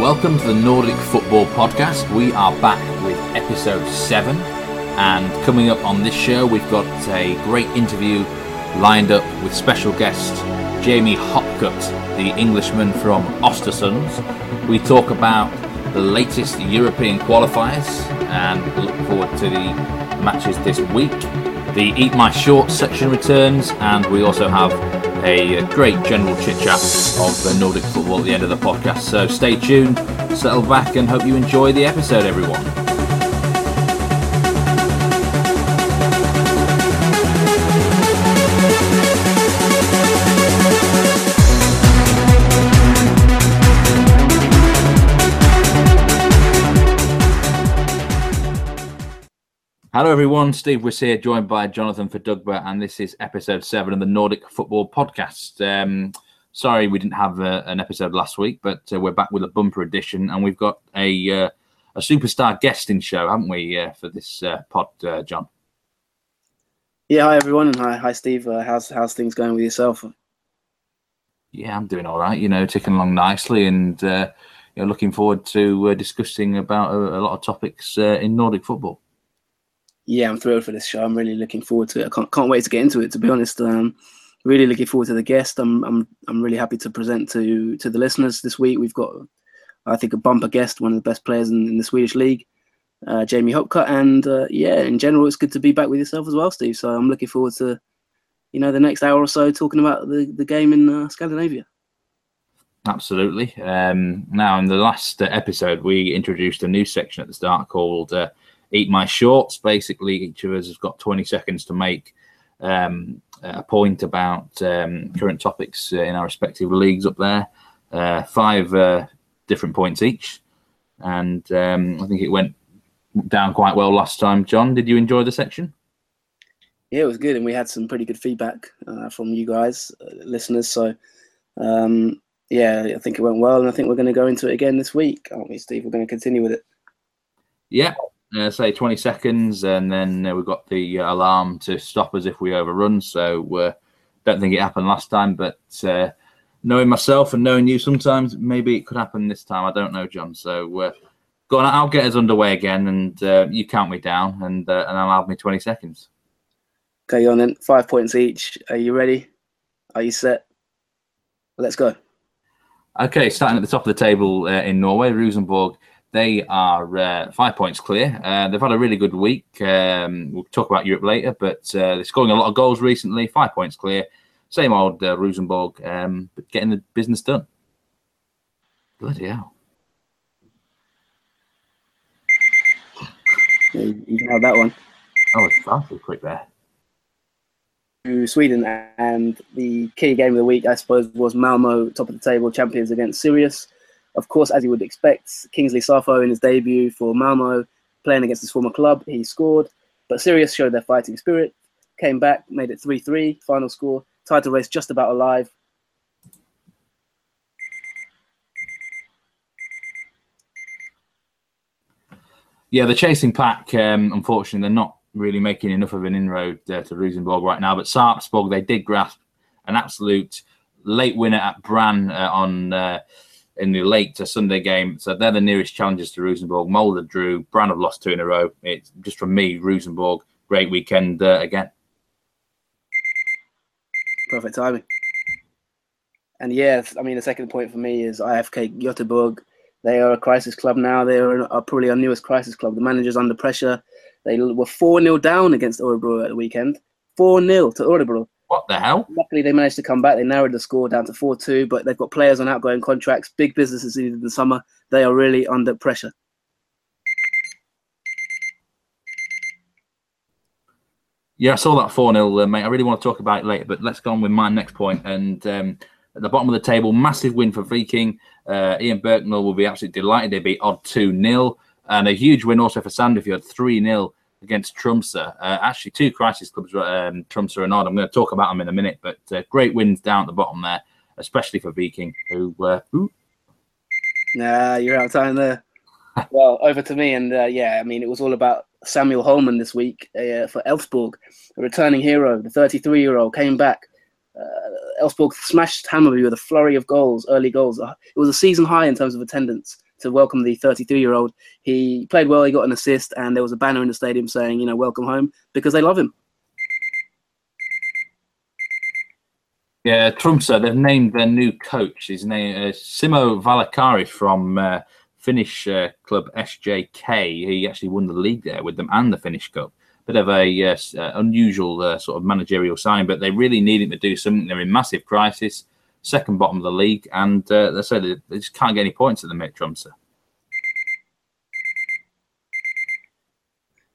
Welcome to the Nordic Football Podcast. We are back with episode 7. And coming up on this show, we've got a great interview lined up with special guest Jamie Hopcutt, the Englishman from Ostersund. We talk about the latest European qualifiers and look forward to the matches this week. The Eat My Shorts section returns, and we also have a great general chit chat of Nordic football at the end of the podcast. So stay tuned, settle back, and hope you enjoy the episode, everyone. Hello, everyone. Steve was here, joined by Jonathan Fordugba, and this is episode seven of the Nordic Football Podcast. Um, sorry, we didn't have uh, an episode last week, but uh, we're back with a bumper edition, and we've got a uh, a superstar guesting show, haven't we, uh, for this uh, pod, uh, John? Yeah, hi everyone, and hi, hi Steve. how's how's things going with yourself? Yeah, I'm doing all right. You know, ticking along nicely, and you know, looking forward to discussing about a, a, lot of topics in Nordic football yeah, I'm thrilled for this show. I'm really looking forward to it. I can't, can't wait to get into it. To be honest, um, really looking forward to the guest. I'm I'm I'm really happy to present to to the listeners this week. We've got, I think, a bumper guest, one of the best players in, in the Swedish league, uh, Jamie Hopcutt, and uh, yeah, in general, it's good to be back with yourself as well, Steve. So I'm looking forward to, you know, the next hour or so talking about the the game in uh, Scandinavia. Absolutely. Um, now, in the last episode, we introduced a new section at the start called uh, eat my shorts. Basically, each of us has got 20 seconds to make um, a point about um, current topics uh, in our respective leagues up there. Uh, five uh, different points each. And um, I think it went down quite well last time. John, did you enjoy the section? Yeah, it was good. And we had some pretty good feedback uh, from you guys, uh, listeners. So, um, yeah, I think it went well. And I think we're going to go into it again this week, aren't we, Steve? We're going to continue with it. Yeah, uh, say 20 seconds, and then uh, we've got the uh, alarm to stop us if we overrun. So uh, don't think it happened last time, but uh, knowing myself and knowing you, sometimes maybe it could happen this time. I don't know, John. So uh, go on, I'll get us underway again, and uh, you count me down, and and I'll have me 20 seconds. Okay, on then. Five points each. Are you ready? Are you set? Let's go. Okay, starting at the top of the table in Norway, Rosenborg they are uh, five points clear. Uh, they've had a really good week. Um, we'll talk about Europe later, but uh, they're scoring a lot of goals recently. Five points clear. Same old uh, Rosenborg, um, but getting the business done. Bloody hell. You can have that one. Oh, it's far too quick there. To Sweden, and the key game of the week, I suppose, was Malmo, top of the table champions against Sirius. Of course, as you would expect, Kingsley Sarfo in his debut for Malmo, playing against his former club, he scored. But Sirius showed their fighting spirit, came back, made it 3 3, final score, title race just about alive. Yeah, the chasing pack, um, unfortunately, they're not really making enough of an inroad uh, to Rosenborg right now. But Sarpsborg, they did grasp an absolute late winner at Brann uh, on uh, in the late to Sunday game. So they're the nearest challenges to Rosenborg. Molde drew. Brann have lost two in a row. It's just from me, Rosenborg. Great weekend uh, again. Perfect timing. And yeah, I mean, the second point for me is IFK Göteborg. They are a crisis club now. They are, are probably our newest crisis club. The manager's under pressure. They were 4 0 down against Örebro at the weekend. 4 0 to Örebro. What the hell? Luckily, they managed to come back. They narrowed the score down to 4 2, but they've got players on outgoing contracts, big businesses in the summer. They are really under pressure. Yeah, I saw that 4 0, uh, mate. I really want to talk about it later, but let's go on with my next point. And um, at the bottom of the table, massive win for Viking. Uh, Ian Burchnall will be absolutely delighted. They beat Odd 2 0. And a huge win also for Sandefjord 3 0 against Tromsø. Uh, actually, two crisis clubs, um, Tromsø and Odd. I'm going to talk about them in a minute, but uh, great wins down at the bottom there, especially for Viking, who. Uh, Nah, you're out of time there. well, over to me, and uh, yeah, I mean, it was all about Samuel Holmén this week uh, for Elfsborg, a returning hero. The 33 year old came back. Uh, Elfsborg smashed Hammarby with a flurry of goals, early goals. Uh, it was a season high in terms of attendance. To welcome the 33 year old. He played well. He got an assist, and there was a banner in the stadium saying, you know, welcome home because they love him. Yeah, Tromsø, they've named their new coach. His name is uh, Simo Valakari from uh, Finnish uh, club SJK. He actually won the league there with them and the Finnish Cup. Bit of a uh, unusual uh, sort of managerial sign, but they really need him to do something. They're in massive crisis, second bottom of the league, and uh, they say they, they just can't get any points at the minute, Tromsø.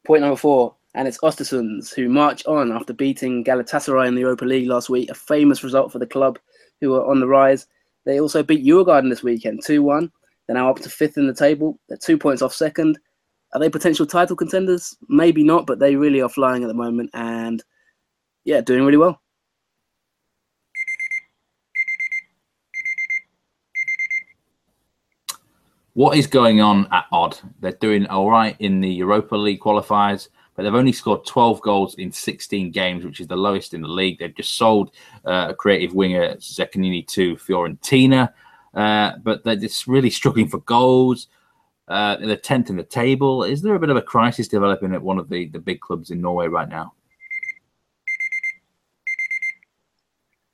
Point number four and it's Ostersunds who march on after beating Galatasaray in the Europa League last week, a famous result for the club who are on the rise. They also beat Djurgården this weekend, 2 1. They're now up to fifth in the table. They're two points off second. Are they potential title contenders? Maybe not, but they really are flying at the moment and, yeah, doing really well. What is going on at Odd? They're doing all right in the Europa League qualifiers but they've only scored 12 goals in 16 games, which is the lowest in the league. They've just sold uh, a creative winger, Zekhnini, to Fiorentina, uh, but they're just really struggling for goals. Uh, they're 10th in the table. Is there a bit of a crisis developing at one of the, the big clubs in Norway right now?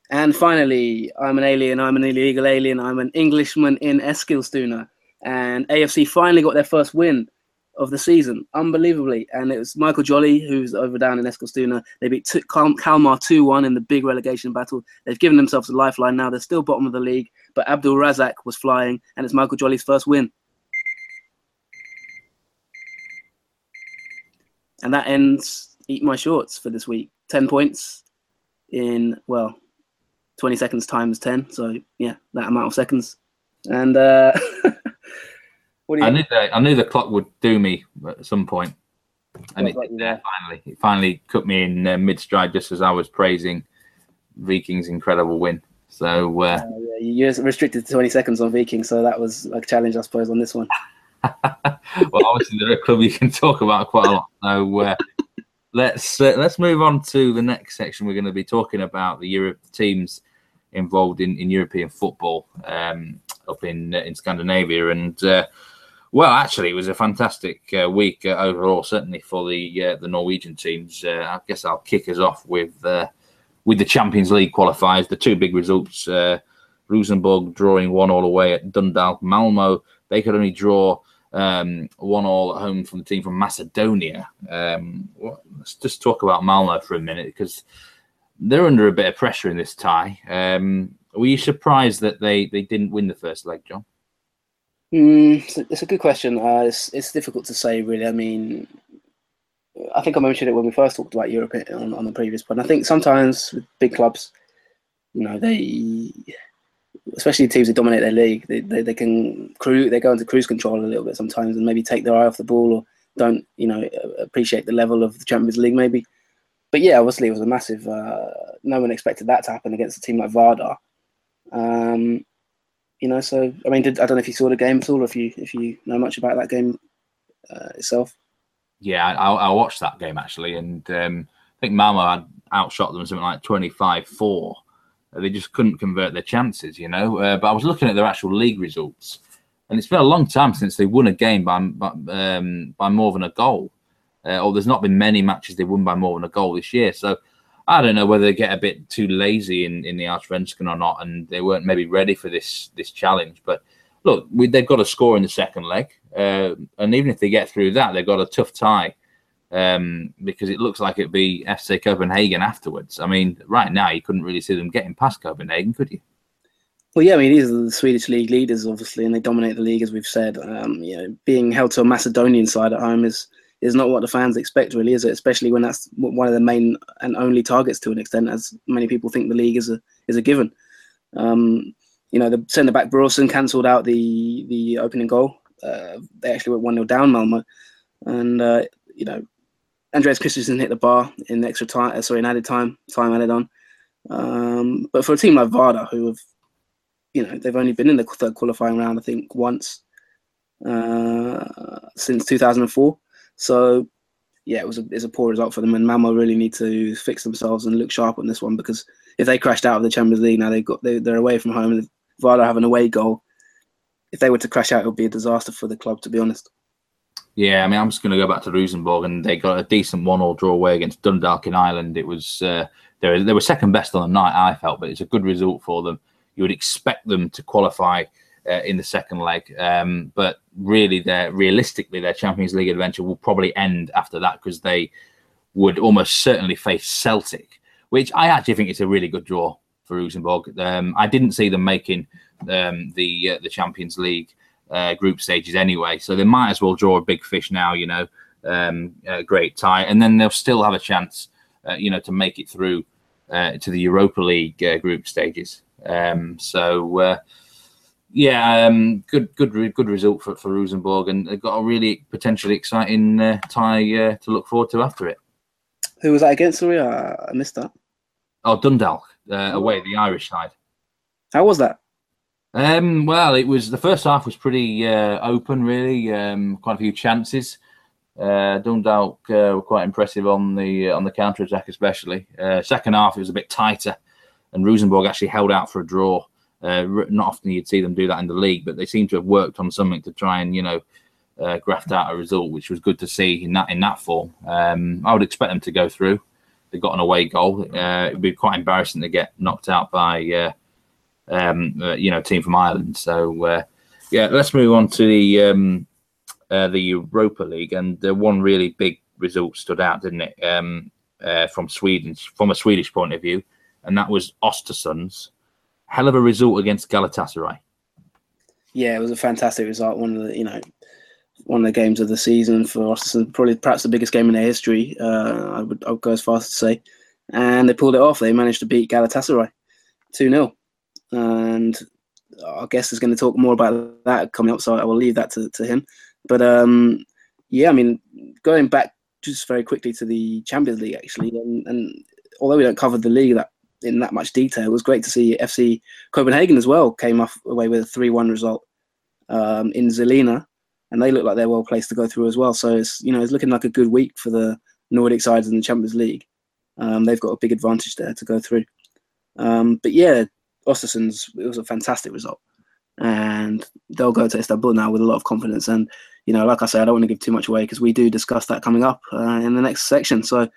And finally, I'm an alien. I'm an illegal alien. I'm an Englishman in Eskilstuna. And AFC finally got their first win of the season, unbelievably. And it was Michael Jolley, who's over down in Eskilstuna. They beat Kalmar 2 1 in the big relegation battle. They've given themselves a lifeline now. They're still bottom of the league, but Abdul Razak was flying, and it's Michael Jolley's first win. And that ends Eat My Shorts for this week. 10 points in, well, 20 seconds times 10. So, yeah, that amount of seconds. And, uh, I knew the, I knew the clock would do me at some point, and it did there finally. It finally cut me in uh, mid stride just as I was praising Viking's incredible win. So uh, uh, yeah, you're restricted to 20 seconds on Viking, so that was a challenge, I suppose, on this one. well, obviously they're a club you can talk about quite a lot. So uh, let's uh, let's move on to the next section. We're going to be talking about the Europe teams involved in, in European football um, up in uh, in Scandinavia, and uh, well, actually, it was a fantastic uh, week uh, overall, certainly for the uh, the Norwegian teams. Uh, I guess I'll kick us off with uh, with the Champions League qualifiers. The two big results: uh, Rosenborg drawing one all away at Dundalk. Malmo they could only draw um, one all at home from the team from Macedonia. Um, let's just talk about Malmo for a minute because they're under a bit of pressure in this tie. Um, were you surprised that they they didn't win the first leg, John? Mm, it's a good question. Uh, it's, it's difficult to say, really. I mean, I think I mentioned it when we first talked about Europe on, on the previous point. I think sometimes with big clubs, you know, they, especially teams that dominate their league, they, they, they can cruise, they go into cruise control a little bit sometimes and maybe take their eye off the ball or don't, you know, appreciate the level of the Champions League maybe. But yeah, obviously it was a massive. Uh, no one expected that to happen against a team like Vardar. Um, you know, so I mean, did, I don't know if you saw the game at all, or if you if you know much about that game uh, itself. Yeah, I, I, watched that game actually, and um, I think Malmo had outshot them something like 25-4. They just couldn't convert their chances, you know. Uh, but I was looking at their actual league results, and it's been a long time since they won a game by by, um, by more than a goal. Uh, or there's not been many matches they've won by more than a goal this year. So I don't know whether they get a bit too lazy in, in the Allsvenskan or not, and they weren't maybe ready for this this challenge. But look, we, they've got a score in the second leg, uh, and even if they get through that, they've got a tough tie um, because it looks like it'd be FC Copenhagen afterwards. I mean, right now you couldn't really see them getting past Copenhagen, could you? Well, yeah, I mean these are the Swedish league leaders, obviously, and they dominate the league as we've said. Um, you know, being held to a Macedonian side at home is is not what the fans expect, really, is it? Especially when that's one of the main and only targets to an extent, as many people think the league is a is a given. Um, you know, the centre back Brorsson cancelled out the the opening goal. Uh, they actually went one 0 down Malmo, and uh, you know, Anders Christiansen hit the bar in extra time. Uh, sorry, in added time, time added on. Um, but for a team like Vardar, who have, you know, they've only been in the third qualifying round, I think, once uh, since 2004. So yeah, it was a, it's a poor result for them, and Malmo really need to fix themselves and look sharp on this one because if they crashed out of the Champions League now, they've got they, they're away from home, and Vardar have an away goal. if they were to crash out, it would be a disaster for the club, to be honest. Yeah, I mean, I'm just going to go back to Rosenborg, and they got a decent one-all draw away against Dundalk in Ireland. It was uh, they were, they were second best on the night, I felt, but it's a good result for them. You would expect them to qualify uh, in the second leg, um, but really, their realistically, their Champions League adventure will probably end after that because they would almost certainly face Celtic, which I actually think is a really good draw for Rosenborg. Um, I didn't see them making um, the uh, the Champions League uh, group stages anyway. So they might as well draw a big fish now, you know, um, great tie, and then they'll still have a chance, uh, you know, to make it through uh, to the Europa League uh, group stages. Um, so uh, yeah, um, good, good, good result for for Rosenborg, and they've got a really potentially exciting uh, tie to look forward to after it. Who was that against? Sorry, I missed that. Oh, Dundalk away, the Irish side. How was that? Um, well, it was the first half was pretty uh, open, really. Um, quite a few chances. Uh, Dundalk uh, were quite impressive on the on the counter attack, especially. Uh, second half, it was a bit tighter, and Rosenborg actually held out for a draw. Uh, not often you'd see them do that in the league, but they seem to have worked on something to try and you know uh, graft out a result, which was good to see in that in that form. Um, I would expect them to go through. They got an away goal. Uh, it'd be quite embarrassing to get knocked out by uh, um, uh, you know, team from Ireland. So uh, yeah, let's move on to the um, the Europa League, and the one really big result stood out, didn't it? Um, from Sweden, from a Swedish point of view, and that was Östersund's hell of a result against Galatasaray. Yeah, it was a fantastic result. One of the you know one of the games of the season for Östersund, probably perhaps the biggest game in their history. Uh, I would I would go as far as to say, and they pulled it off. They managed to beat Galatasaray two 0 and our guest is going to talk more about that coming up. So I will leave that to, to him. But um, yeah, I mean, going back just very quickly to the Champions League, actually, and, and although we don't cover the league that in that much detail, it was great to see FC Copenhagen as well came off away with a three-one result um, in Žilina, and they look like they're well placed to go through as well. So it's you know it's looking like a good week for the Nordic sides in the Champions League. Um, they've got a big advantage there to go through. Um, but yeah, Östersund's it was a fantastic result, and they'll go to Istanbul now with a lot of confidence. And you know, like I say, I don't want to give too much away because we do discuss that coming up uh, in the next section. So,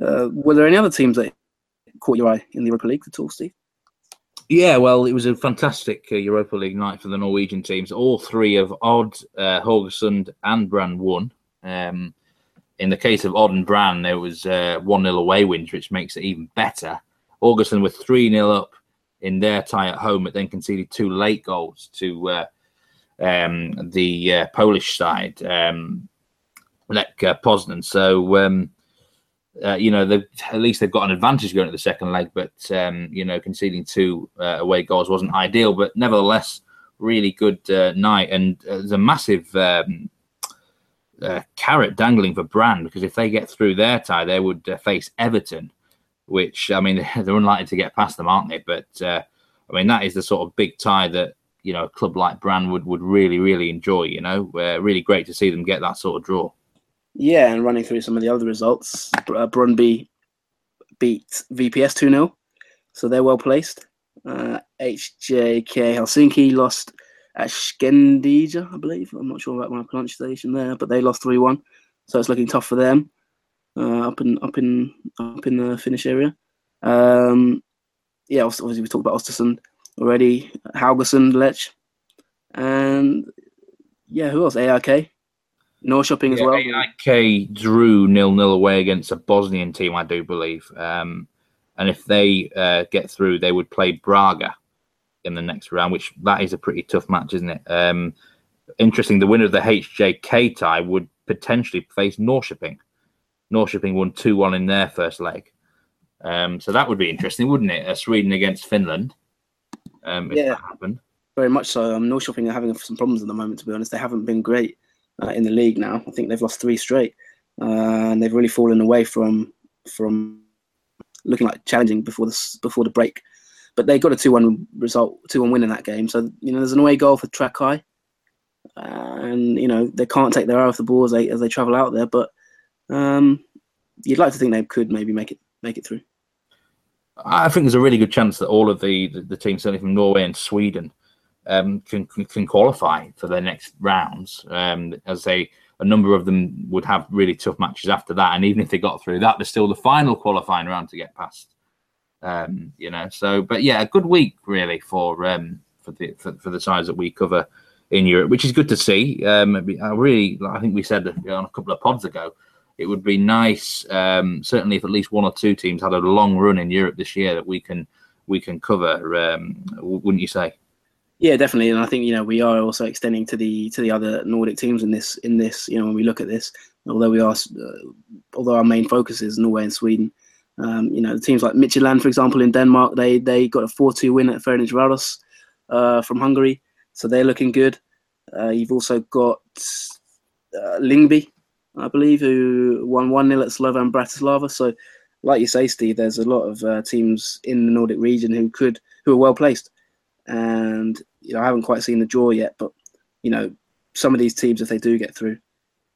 uh, were there any other teams that caught your eye in the Europa League at all, Steve? Yeah, well, it was a fantastic uh, Europa League night for the Norwegian teams. All three of Odd, uh, Haugesund, and Brann won. Um, in the case of Odd and Brann, there was uh, 1 0 away wins, which makes it even better. Haugesund were 3 0 up in their tie at home, but then conceded two late goals to uh, um, the uh, Polish side, um, Lech Poznan. So, um, uh, you know, at least they've got an advantage going to the second leg, but, um, you know, conceding two uh, away goals wasn't ideal, but nevertheless, really good uh, night. And there's a massive um, carrot dangling for Brann because if they get through their tie, they would face Everton which I mean they're unlikely to get past them, aren't they? But uh, I mean that is the sort of big tie that you know a club like Brann would would really really enjoy. You know, uh, really great to see them get that sort of draw. Yeah, and running through some of the other results, uh, Brøndby beat VPS two 0 so they're well placed. Uh, HJK Helsinki lost at Shkendija, I believe. I'm not sure about my pronunciation there, but they lost three one, so it's looking tough for them uh, up in up in up in the Finnish area. Um, yeah, obviously we talked about Östersund already, Haugesund, Lech, and yeah, who else? AIK, Norrköping yeah, as well. AIK drew nil nil away against a Bosnian team, I do believe. Um, and if they uh, get through, they would play Braga in the next round, which that is a pretty tough match, isn't it? Um, interesting. The winner of the HJK tie would potentially face Norrköping. Norrköping won 2 1 in their first leg. Um, so that would be interesting, wouldn't it? Uh, Sweden against Finland. Um, if yeah, that happened. Very much so. Um, Norrköping are having some problems at the moment, to be honest. They haven't been great uh, in the league now. I think they've lost three straight. Uh, and they've really fallen away from from looking like challenging before the before the break. But they got a two-one result, two-one win in that game. So you know, there's an away goal for Trakai, and you know they can't take their eye off the ball as they as they travel out there. But um, you'd like to think they could maybe make it make it through. I think there's a really good chance that all of the, the, the teams, certainly from Norway and Sweden, um, can, can qualify for the next rounds. Um, as a a number of them would have really tough matches after that, and even if they got through that, there's still the final qualifying round to get past. Um, you know, so but yeah, a good week really for um, for the for, for the sides that we cover in Europe, which is good to see. Um, I really, I think we said on a couple of pods ago, it would be nice, um, certainly if at least one or two teams had a long run in Europe this year that we can we can cover. Wouldn't you say? Yeah, definitely, and I think you know we are also extending to the to the other Nordic teams in this in this. You know, when we look at this, although we are, uh, although our main focus is Norway and Sweden. Um, you know, the teams like Midtjylland, for example, in Denmark, they they got a four-two win at Ferencvaros uh, from Hungary, so they're looking good. Uh, you've also got uh, Lyngby, I believe, who won 1 0 at Slovan Bratislava. So, like you say, Steve, there's a lot of uh, teams in the Nordic region who could, who are well placed. And, you know, I haven't quite seen the draw yet, but, you know, some of these teams, if they do get through,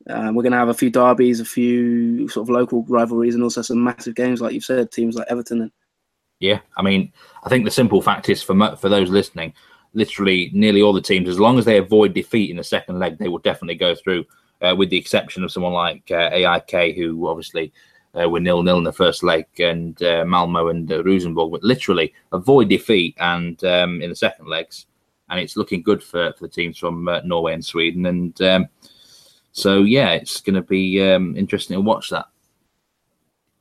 um, we're going to have a few derbies, a few sort of local rivalries, and also some massive games, like you've said, teams like Everton. And... Yeah, I mean, I think the simple fact is for for those listening, literally nearly all the teams, as long as they avoid defeat in the second leg, they will definitely go through. Uh, with the exception of someone like uh, AIK, who obviously uh, were nil nil in the first leg, and uh, Malmo and uh, Rosenborg, but literally avoid defeat and um, in the second legs, and it's looking good for, for the teams from uh, Norway and Sweden, and um, so yeah, it's going to be um, interesting to watch that.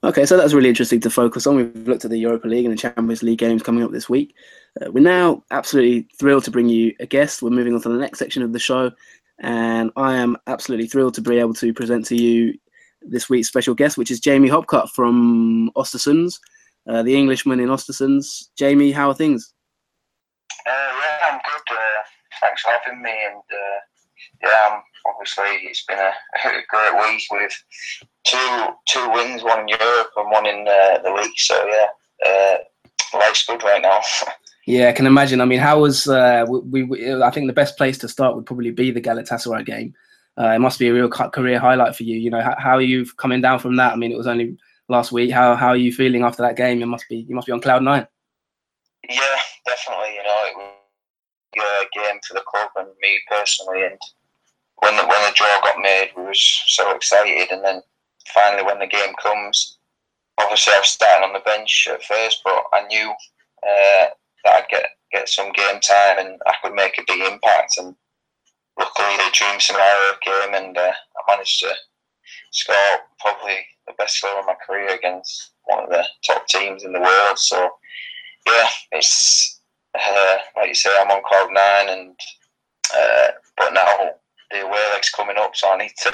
Okay, so that's really interesting to focus on. We've looked at the Europa League and the Champions League games coming up this week. Uh, we're now absolutely thrilled to bring you a guest. We're moving on to the next section of the show, and I am absolutely thrilled to be able to present to you this week's special guest, which is Jamie Hopcutt from Ostersunds, uh, the Englishman in Ostersunds. Jamie, how are things? Uh, yeah, I'm good. Uh, thanks for having me, and uh, yeah, I'm obviously it's been a, a, great week with two two wins, one in Europe and one in uh, the league. So yeah, uh, life's good right now. yeah, I can imagine. I mean, how was uh, we, we, I think the best place to start would probably be the Galatasaray game. Uh, it must be a real career highlight for you. You know, how, how are you coming down from that? I mean, it was only last week. How how are you feeling after that game? You must be you must be on cloud nine. Yeah, definitely. You know, a game for the club and me personally, and when the, when the draw got made, we was so excited, and then finally when the game comes, obviously I was starting on the bench at first, but I knew uh, that I'd get get some game time and I could make a big impact. And luckily, the dream scenario came, and uh, I managed to score probably the best goal of my career against one of the top teams in the world. So yeah, it's uh, like you say, I'm on cloud nine, and uh, but now the away leg's coming up, so I need to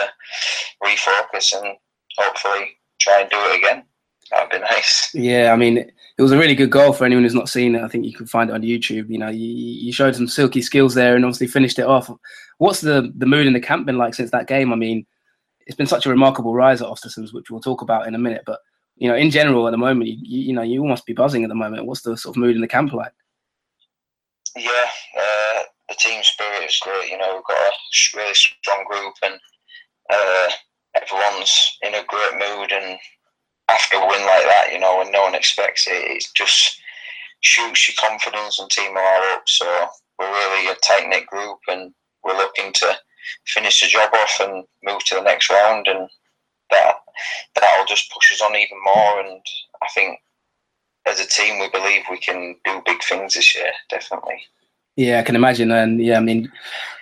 refocus and hopefully try and do it again. That'd be nice. Yeah, I mean, it was a really good goal for anyone who's not seen it. I think you can find it on YouTube. You know, you, you showed some silky skills there and obviously finished it off. What's the the mood in the camp been like since that game? I mean, it's been such a remarkable rise at Ostersunds, which we'll talk about in a minute. But you know, in general, at the moment, you, you know, you must be buzzing at the moment. What's the sort of mood in the camp like? Yeah, uh, the team spirit is great. You know, we've got a really strong group, and uh, everyone's in a great mood. And after a win like that, you know, when no one expects it, it just shoots your confidence and team morale up. So we're really a tight knit group, and we're looking to finish the job off and move to the next round. And that that'll just push us on even more. And I think as a team, we believe we can do big things this year. Definitely. Yeah, I can imagine. And yeah, I mean,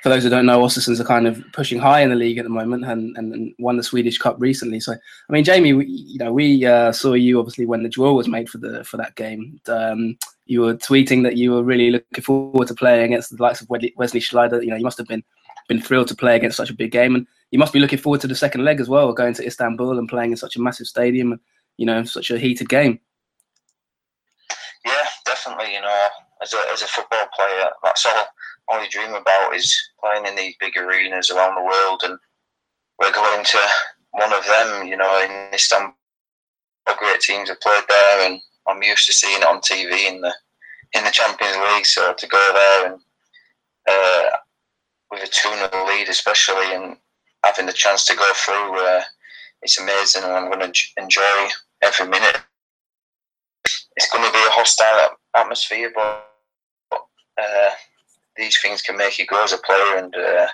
for those who don't know, Ostersunds are kind of pushing high in the league at the moment and, and won the Swedish Cup recently. So, I mean, Jamie, we, you know, we uh, saw you obviously when the draw was made for the for that game. Um, you were tweeting that you were really looking forward to playing against the likes of Wesley Sneijder. You know, you must have been been thrilled to play against such a big game, and you must be looking forward to the second leg as well, going to Istanbul and playing in such a massive stadium. You know, such a heated game. Definitely. You know, as a, as a football player, that's all, all you dream about is playing in these big arenas around the world. And we're going to one of them, you know, in Istanbul. Great teams have played there, and I'm used to seeing it on TV in the in the Champions League. So to go there and uh, with a 2 0 lead, especially, and having the chance to go through, uh, it's amazing, and I'm going to enjoy every minute. It's going to be a hostile atmosphere, but uh, these things can make you grow as a player, and uh,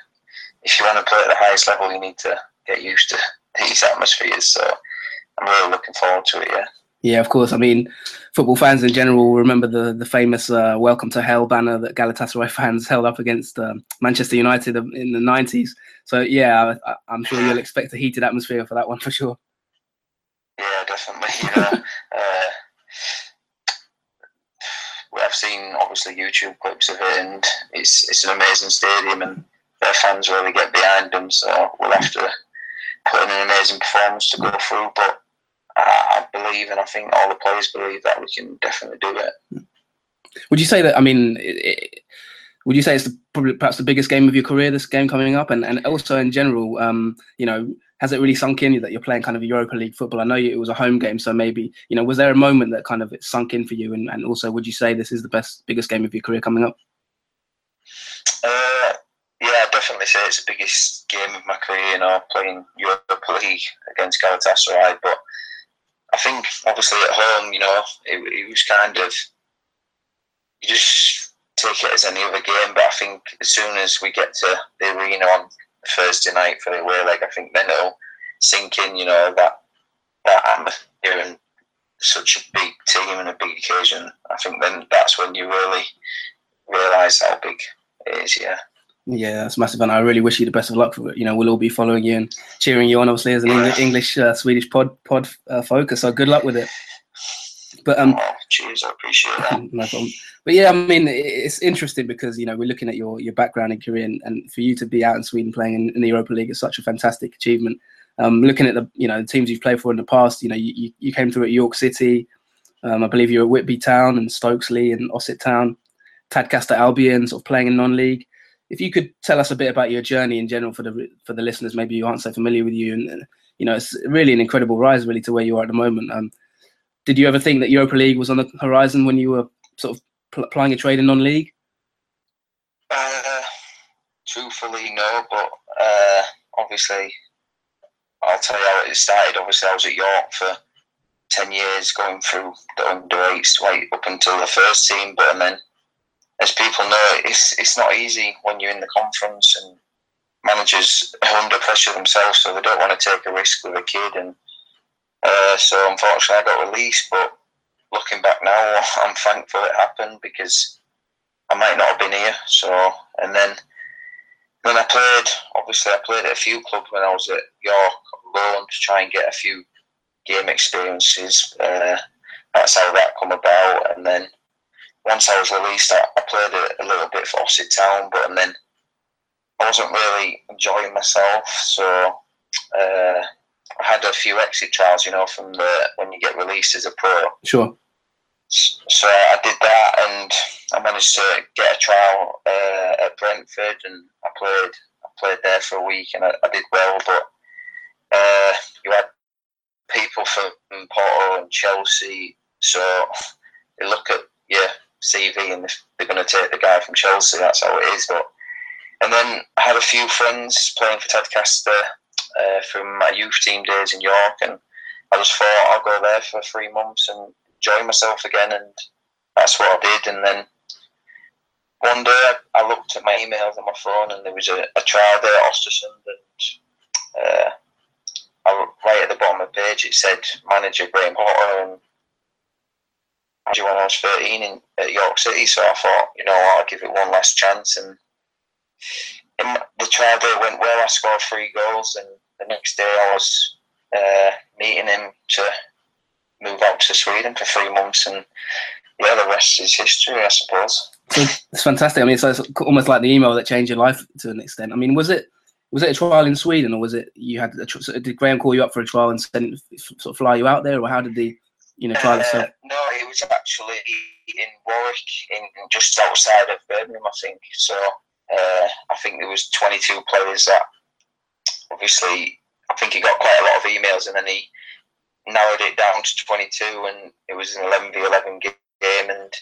if you want to play at the highest level, you need to get used to these atmospheres. So I'm really looking forward to it. Yeah. Yeah, of course. I mean, football fans in general remember the the famous uh, "Welcome to Hell" banner that Galatasaray fans held up against um, Manchester United in the '90s. So yeah, I, am sure you'll expect a heated atmosphere for that one for sure. Yeah, definitely. You know, uh, seen obviously YouTube clips of it, and it's it's an amazing stadium, and their fans really get behind them. So we'll have to put in an amazing performance to go through, but I believe, and I think all the players believe that we can definitely do it. Would you say that? I mean, it, would you say it's the, probably perhaps the biggest game of your career? This game coming up, and and also in general, um, you know, has it really sunk in you that you're playing kind of Europa League football? I know it was a home game, so maybe you know, was there a moment that kind of it sunk in for you? And, and also, would you say this is the best, biggest game of your career coming up? Uh, yeah, I definitely say it's the biggest game of my career. You know, playing Europa League against Galatasaray, but I think obviously at home, you know, it, it was kind of you just take it as any other game. But I think as soon as we get to the arena on Thursday night for the away leg, I think then it'll sink in. You know that that atmosphere and such a big team and a big occasion. I think then that's when you really realise how big it is. Yeah. Yeah, that's massive, and I really wish you the best of luck for it. You know, we'll all be following you and cheering you on, obviously, as an English, English uh, Swedish pod pod uh, focus. So good luck with it. But um, oh, cheers, I appreciate that. no problem. But yeah, I mean, it's interesting because you know we're looking at your your background and career, and, and for you to be out in Sweden playing in, in, the Europa League is such a fantastic achievement. Um, looking at the you know the teams you've played for in the past, you know you, you came through at York City, um, I believe you were at Whitby Town and Stokesley and Ossett Town, Tadcaster Albion, sort of playing in non-league if you could tell us a bit about your journey in general for the for the listeners, maybe you aren't so familiar with you, and you know it's really an incredible rise really to where you are at the moment. Um, did you ever think that Europa League was on the horizon when you were sort of pl- applying a trade in non-league? Uh, truthfully, no, but uh, obviously, I'll tell you how it started. Obviously, I was at York for ten years, going through the under eights right up until the first team, but and then as people know, it's it's not easy when you're in the conference and managers are under pressure themselves, so they don't want to take a risk with a kid. And uh, so, unfortunately, I got released. But looking back now, I'm thankful it happened because I might not have been here. So, and then when I played, obviously, I played at a few clubs when I was at York loan to try and get a few game experiences. Uh, that's how that come about, and then once I was released, I, I played a, a, little bit for Ossett Town, but and then I wasn't really enjoying myself. So uh, had a few exit trials, you know, from the when you get released as a pro. Sure. So I did that, and I managed to get a trial uh, at Brentford, and I played. I played there for a week, and I, I did well. But uh, you had people from Porto and Chelsea, so they look at yeah CV and they're going to take the guy from Chelsea. That's how it is. But and then I had a few friends playing for Tadcaster uh, from my youth team days in York, and I just thought I'll go there for three months and enjoy myself again, and that's what I did. And then one day I looked at my emails on my phone, and there was a, a trial there at Ostersund, and uh, I, right at the bottom of the page it said manager Graham Potter, and when I was 13 in, at York City, so I thought, you know I'll give it one last chance. And the trial day went well. I scored three goals, and the next day I was uh, meeting him to move out to Sweden for three months, and yeah, the rest is history, I suppose. So it's fantastic. I mean, so it's almost like the email that changed your life to an extent. I mean, was it was it a trial in Sweden, or was it you had a, did Graham call you up for a trial and send, sort of fly you out there, or how did the you know, try uh, No, it was actually in Warwick, in just outside of Birmingham, I think. So uh, I think there was 22 players that obviously I think he got quite a lot of emails, and then he narrowed it down to 22, and it was an 11 v 11 game, and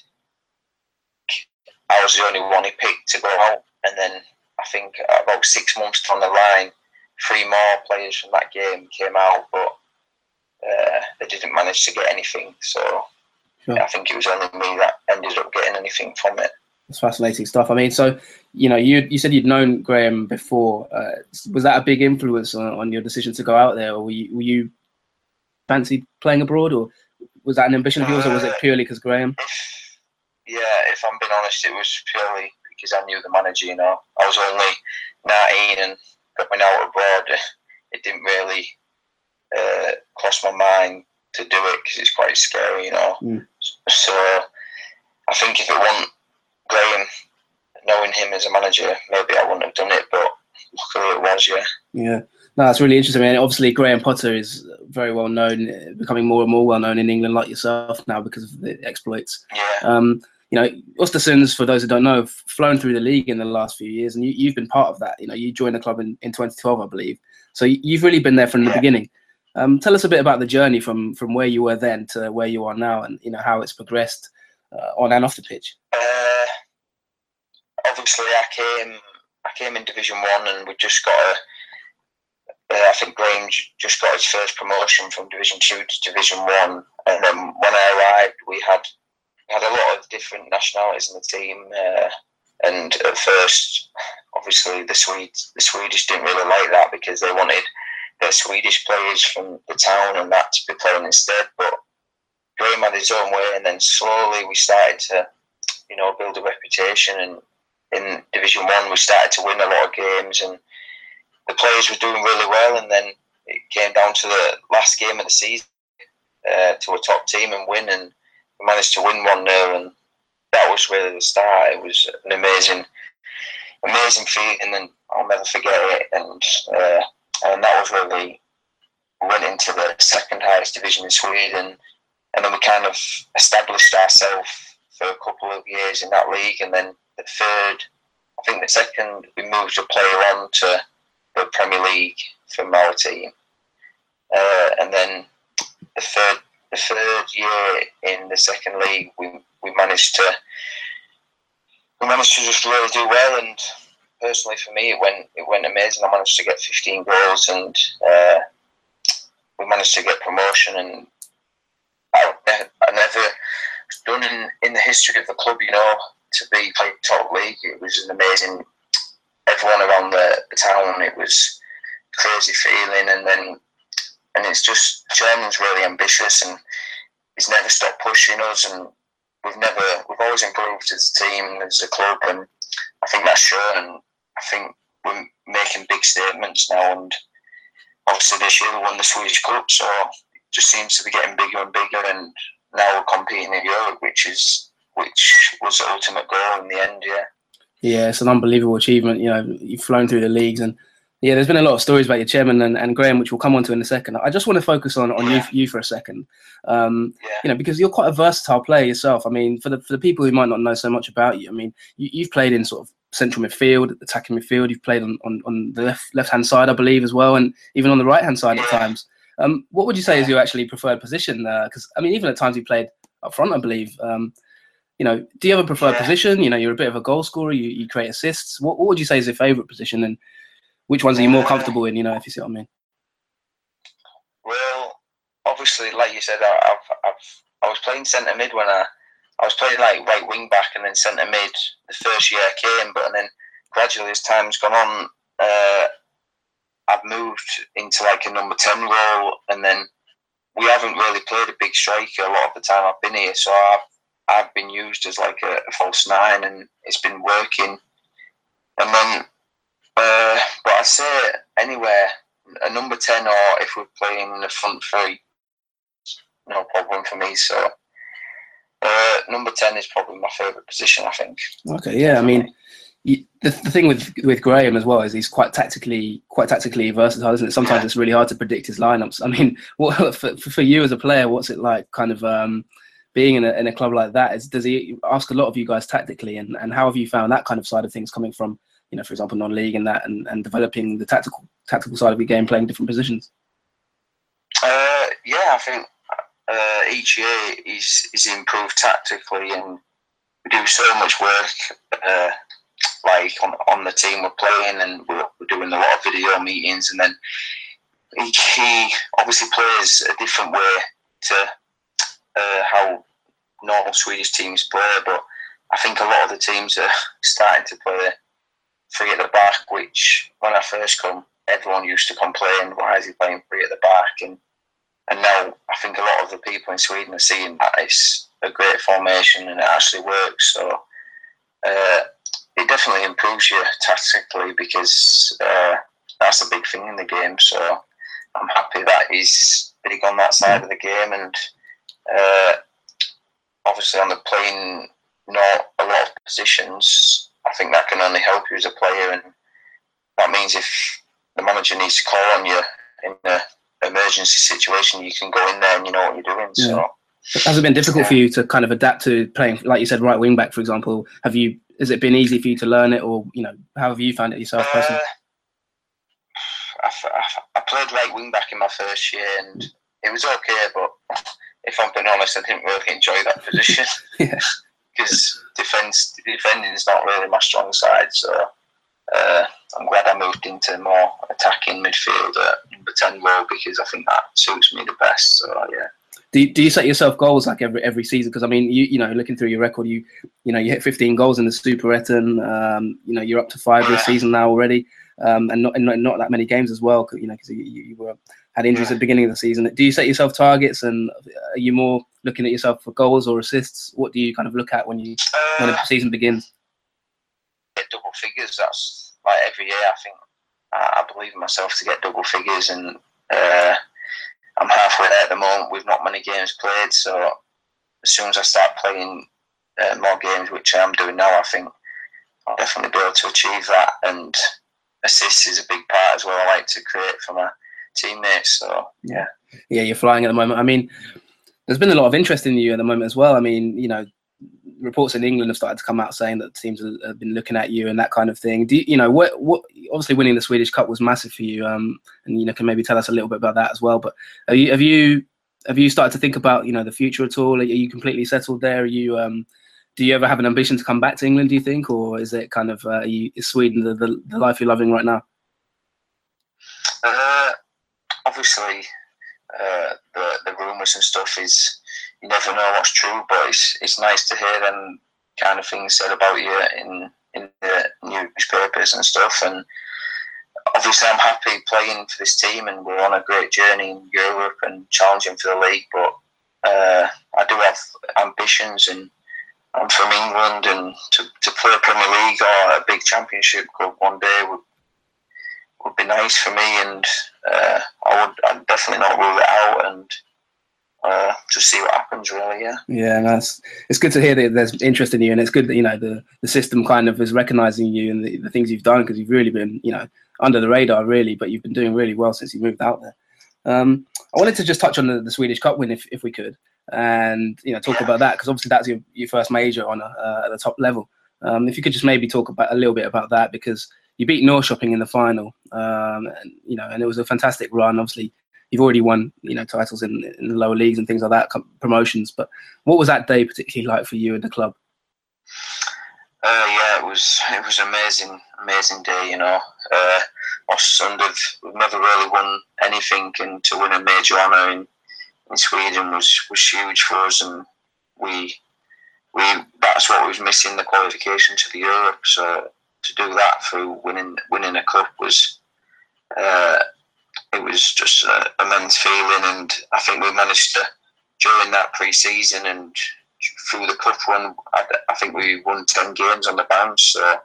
I was the only one he picked to go out, and then I think about six months down the line, three more players from that game came out, but uh, they didn't manage to get anything. So sure. I think it was only me that ended up getting anything from it. That's fascinating stuff. I mean, so you know, you you said you'd known Graham before. Uh, was that a big influence on, on, your decision to go out there, or were you, were you fancy playing abroad, or was that an ambition of yours, or was it uh, purely because Graham? Yeah, if I'm being honest, it was purely because I knew the manager. You know, I was only 19 and going out abroad, it didn't really uh, cross my mind to do it because it's quite scary. You know, mm. so I think if it wasn't Graham, knowing him as a manager, maybe I wouldn't have done it, but luckily it was. Yeah. Yeah. No, that's really interesting. I mean, obviously Graham Potter is very well known, becoming more and more well known in England, like yourself now because of the exploits. Yeah. Um, you know, Östersunds, for those who don't know, have flown through the league in the last few years, and you, have been part of that. You know, you joined the club in, in 2012, I believe. So you've really been there from the yeah. beginning. Um, tell us a bit about the journey from from where you were then to where you are now, and you know how it's progressed uh, on and off the pitch. Uh, obviously, I came I came in Division One, and we just got a uh, I think Graham just got his first promotion from Division Two to Division One, and then when I arrived, we had we had a lot of different nationalities in the team. Uh, and at first, obviously, the Swedes the Swedish didn't really like that because they wanted their Swedish players from the town and that to be playing instead. But Graham had his own way, and then slowly we started to, you know, build a reputation. And in Division One, we started to win a lot of games, and the players were doing really well, and then it came down to the last game of the season uh, to a top team and win, and we managed to win one 0 and that was really the start. It was an amazing, amazing feeling, and I'll never forget it. And uh, and that was really went into the second highest division in Sweden, and then we kind of established ourselves for a couple of years in that league, and then the third, I think the second, we moved a player on to the Premier League from our team. Uh, and then the third the third year in the second league, we, we managed to we managed to just really do well. And personally, for me, it went it went amazing. I managed to get 15 goals, and uh, we managed to get promotion. And I, I never done in, in the history of the club, you know, to be played top league. It was an amazing everyone around the, the town. It was crazy feeling, and then and it's just German's really ambitious, and he's never stopped pushing us, and we've never we've always improved as a team, as a club, and I think that's shown. And I think we're making big statements now, and obviously this year we won the Swedish Cup, so just seems to be getting bigger and bigger, and now we're competing in Europe, which is which was the ultimate goal in the end. Yeah. Yeah, it's an unbelievable achievement. You know, you've flown through the leagues, and yeah, there's been a lot of stories about your chairman and, and Graham, which we'll come on to in a second. I just want to focus on, on yeah. you, you for a second. Um, yeah. You know, because you're quite a versatile player yourself. I mean, for the for the people who might not know so much about you, I mean, you, have played in sort of central midfield, attacking midfield. You've played on, on, on the left left hand side, I believe, as well, and even on the right hand side yeah. at times. Um, what would you say is your actually preferred position? Because I mean, even at times you played up front, I believe. Um, you know, do you have a preferred yeah. position? You know, you're a bit of a goal scorer. You, you create assists. What, what would you say is your favourite position, and which ones are you more comfortable in? You know, if you see what I mean. Well, obviously, like you said, I, I've, I've I was playing centre mid when I I was playing like right wing back and then centre mid the first year I came, but and then gradually as time's gone on, uh, I've moved into like a number ten role, and then we haven't really played a big striker a lot of the time I've been here, so I've I've been used as like a, a false nine, and it's been working. And then, uh, but I say anywhere a number ten, or if we're playing the front three, no problem for me. So. Uh, number 10 is probably my favourite position, I think. Okay, yeah, I mean, the, the thing with with Graham as well is he's quite tactically quite tactically versatile, isn't it? Sometimes it's really hard to predict his lineups. I mean, what for, for you as a player, what's it like, kind of um, being in a, in a club like that is does he ask a lot of you guys tactically and, and how have you found that kind of side of things coming from you know for example non-league and that and, and developing the tactical tactical side of your game playing different positions uh, yeah i think uh, each year he's, he's improved tactically and we do so much work uh, like on, on the team we're playing and we're, doing a lot of video meetings and then he, he obviously plays a different way to uh, how normal Swedish teams play, but I think a lot of the teams are starting to play three at the back, which when I first come, everyone used to complain, why is he playing three at the back? And and now I think a lot of the people in Sweden are seeing that it's a great formation and it actually works. So uh, it definitely improves you tactically because uh, that's a big thing in the game. So I'm happy that he's big on that side of the game and uh, obviously on the playing not a lot of positions, I think that can only help you as a player and that means if the manager needs to call on you in an emergency situation, you can go in there and you know what you're doing. Yeah. So has it been difficult yeah. for you to kind of adapt to playing, like you said, right wing back, for example? Have you? Has it been easy for you to learn it, or you know, how have you found it yourself personally? Uh, I, I, played right wing back in my first year, and mm. it was okay. But if I'm being honest, I didn't really enjoy that position. yeah. Because defense, defending is not really my strong side. So uh, I'm glad I moved into more attacking midfield at number 10 role because I think that suits me the best. So, yeah. Do you, do you set yourself goals like every every season? Because I mean, you you know, looking through your record, you you know, you hit 15 goals in the Superettan. Um, you know, you're up to five this season now already, um, and not, and not not that many games as well. You know, because you, you were had injuries at the beginning of the season. Do you set yourself targets, and are you more looking at yourself for goals or assists? What do you kind of look at when you uh, when the season begins? Double figures. That's like every year, I think I, I believe in myself to get double figures, and uh, I'm halfway there at the moment with not many games played. So as soon as I start playing uh, more games, which I'm doing now, I think I'll definitely be able to achieve that. And assists is a big part as well. I like to create for my teammates. So yeah, yeah, you're flying at the moment. I mean, there's been a lot of interest in you at the moment as well. I mean, you know, reports in England have started to come out saying that teams have been looking at you and that kind of thing. Do you, you know what? What obviously winning the Swedish Cup was massive for you, um, and you know can maybe tell us a little bit about that as well. But have you have you have you started to think about you know the future at all? Are you completely settled there? Are you um, do you ever have an ambition to come back to England? Do you think, or is it kind of uh, you, is Sweden the, the, the life you're loving right now? Uh, obviously, uh, the the rumours and stuff is you never know what's true, but it's it's nice to hear them kind of things said about you in in the newspapers and stuff. And obviously, I'm happy playing for this team, and we're on a great journey in Europe and challenging for the league. But uh, I do have ambitions, and I'm from England, and to, to play a Premier League or a big Championship club one day would would be nice for me, and uh, I would I'd definitely not rule it out. And uh, to see what happens. Really, yeah. Yeah, that's it's good to hear that there's interest in you, and it's good that you know the the system kind of is recognizing you and the, the things you've done because you've really been you know under the radar really, but you've been doing really well since you moved out there. Um, I wanted to just touch on the, the Swedish Cup win if, if we could, and you know talk about that because obviously that's your, your first major on uh, at the top level. Um, if you could just maybe talk about a little bit about that because you beat Norrköping in the final, um, and you know, and it was a fantastic run. Obviously, you've already won you know titles in, in the lower leagues and things like that promotions but what was that day particularly like for you and the club? Uh, yeah it was it was amazing amazing day you know. Uh, Östersund have we've never really won anything and to win a major honour in, in Sweden was was huge for us and we we that's what we was missing the qualification to the Europe so to do that through winning winning a cup was uh, it was just an immense feeling, and I think we managed to during that pre-season and through the cup run. I, I think we won ten games on the bounce. So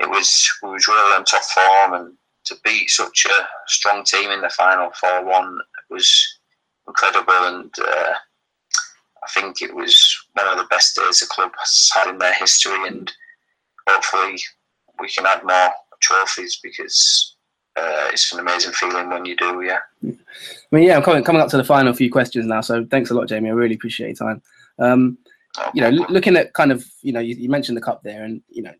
it was we was really on top form, and to beat such a strong team in the final four one was incredible, and uh, I think it was one of the best days the club has had in their history, and hopefully we can add more trophies because uh, it's an amazing feeling when you do. Yeah. I mean, yeah, I'm coming coming up to the final few questions now. So thanks a lot, Jamie. I really appreciate your time. Um, you know, looking at kind of, you know, you, you, mentioned the cup there, and you know,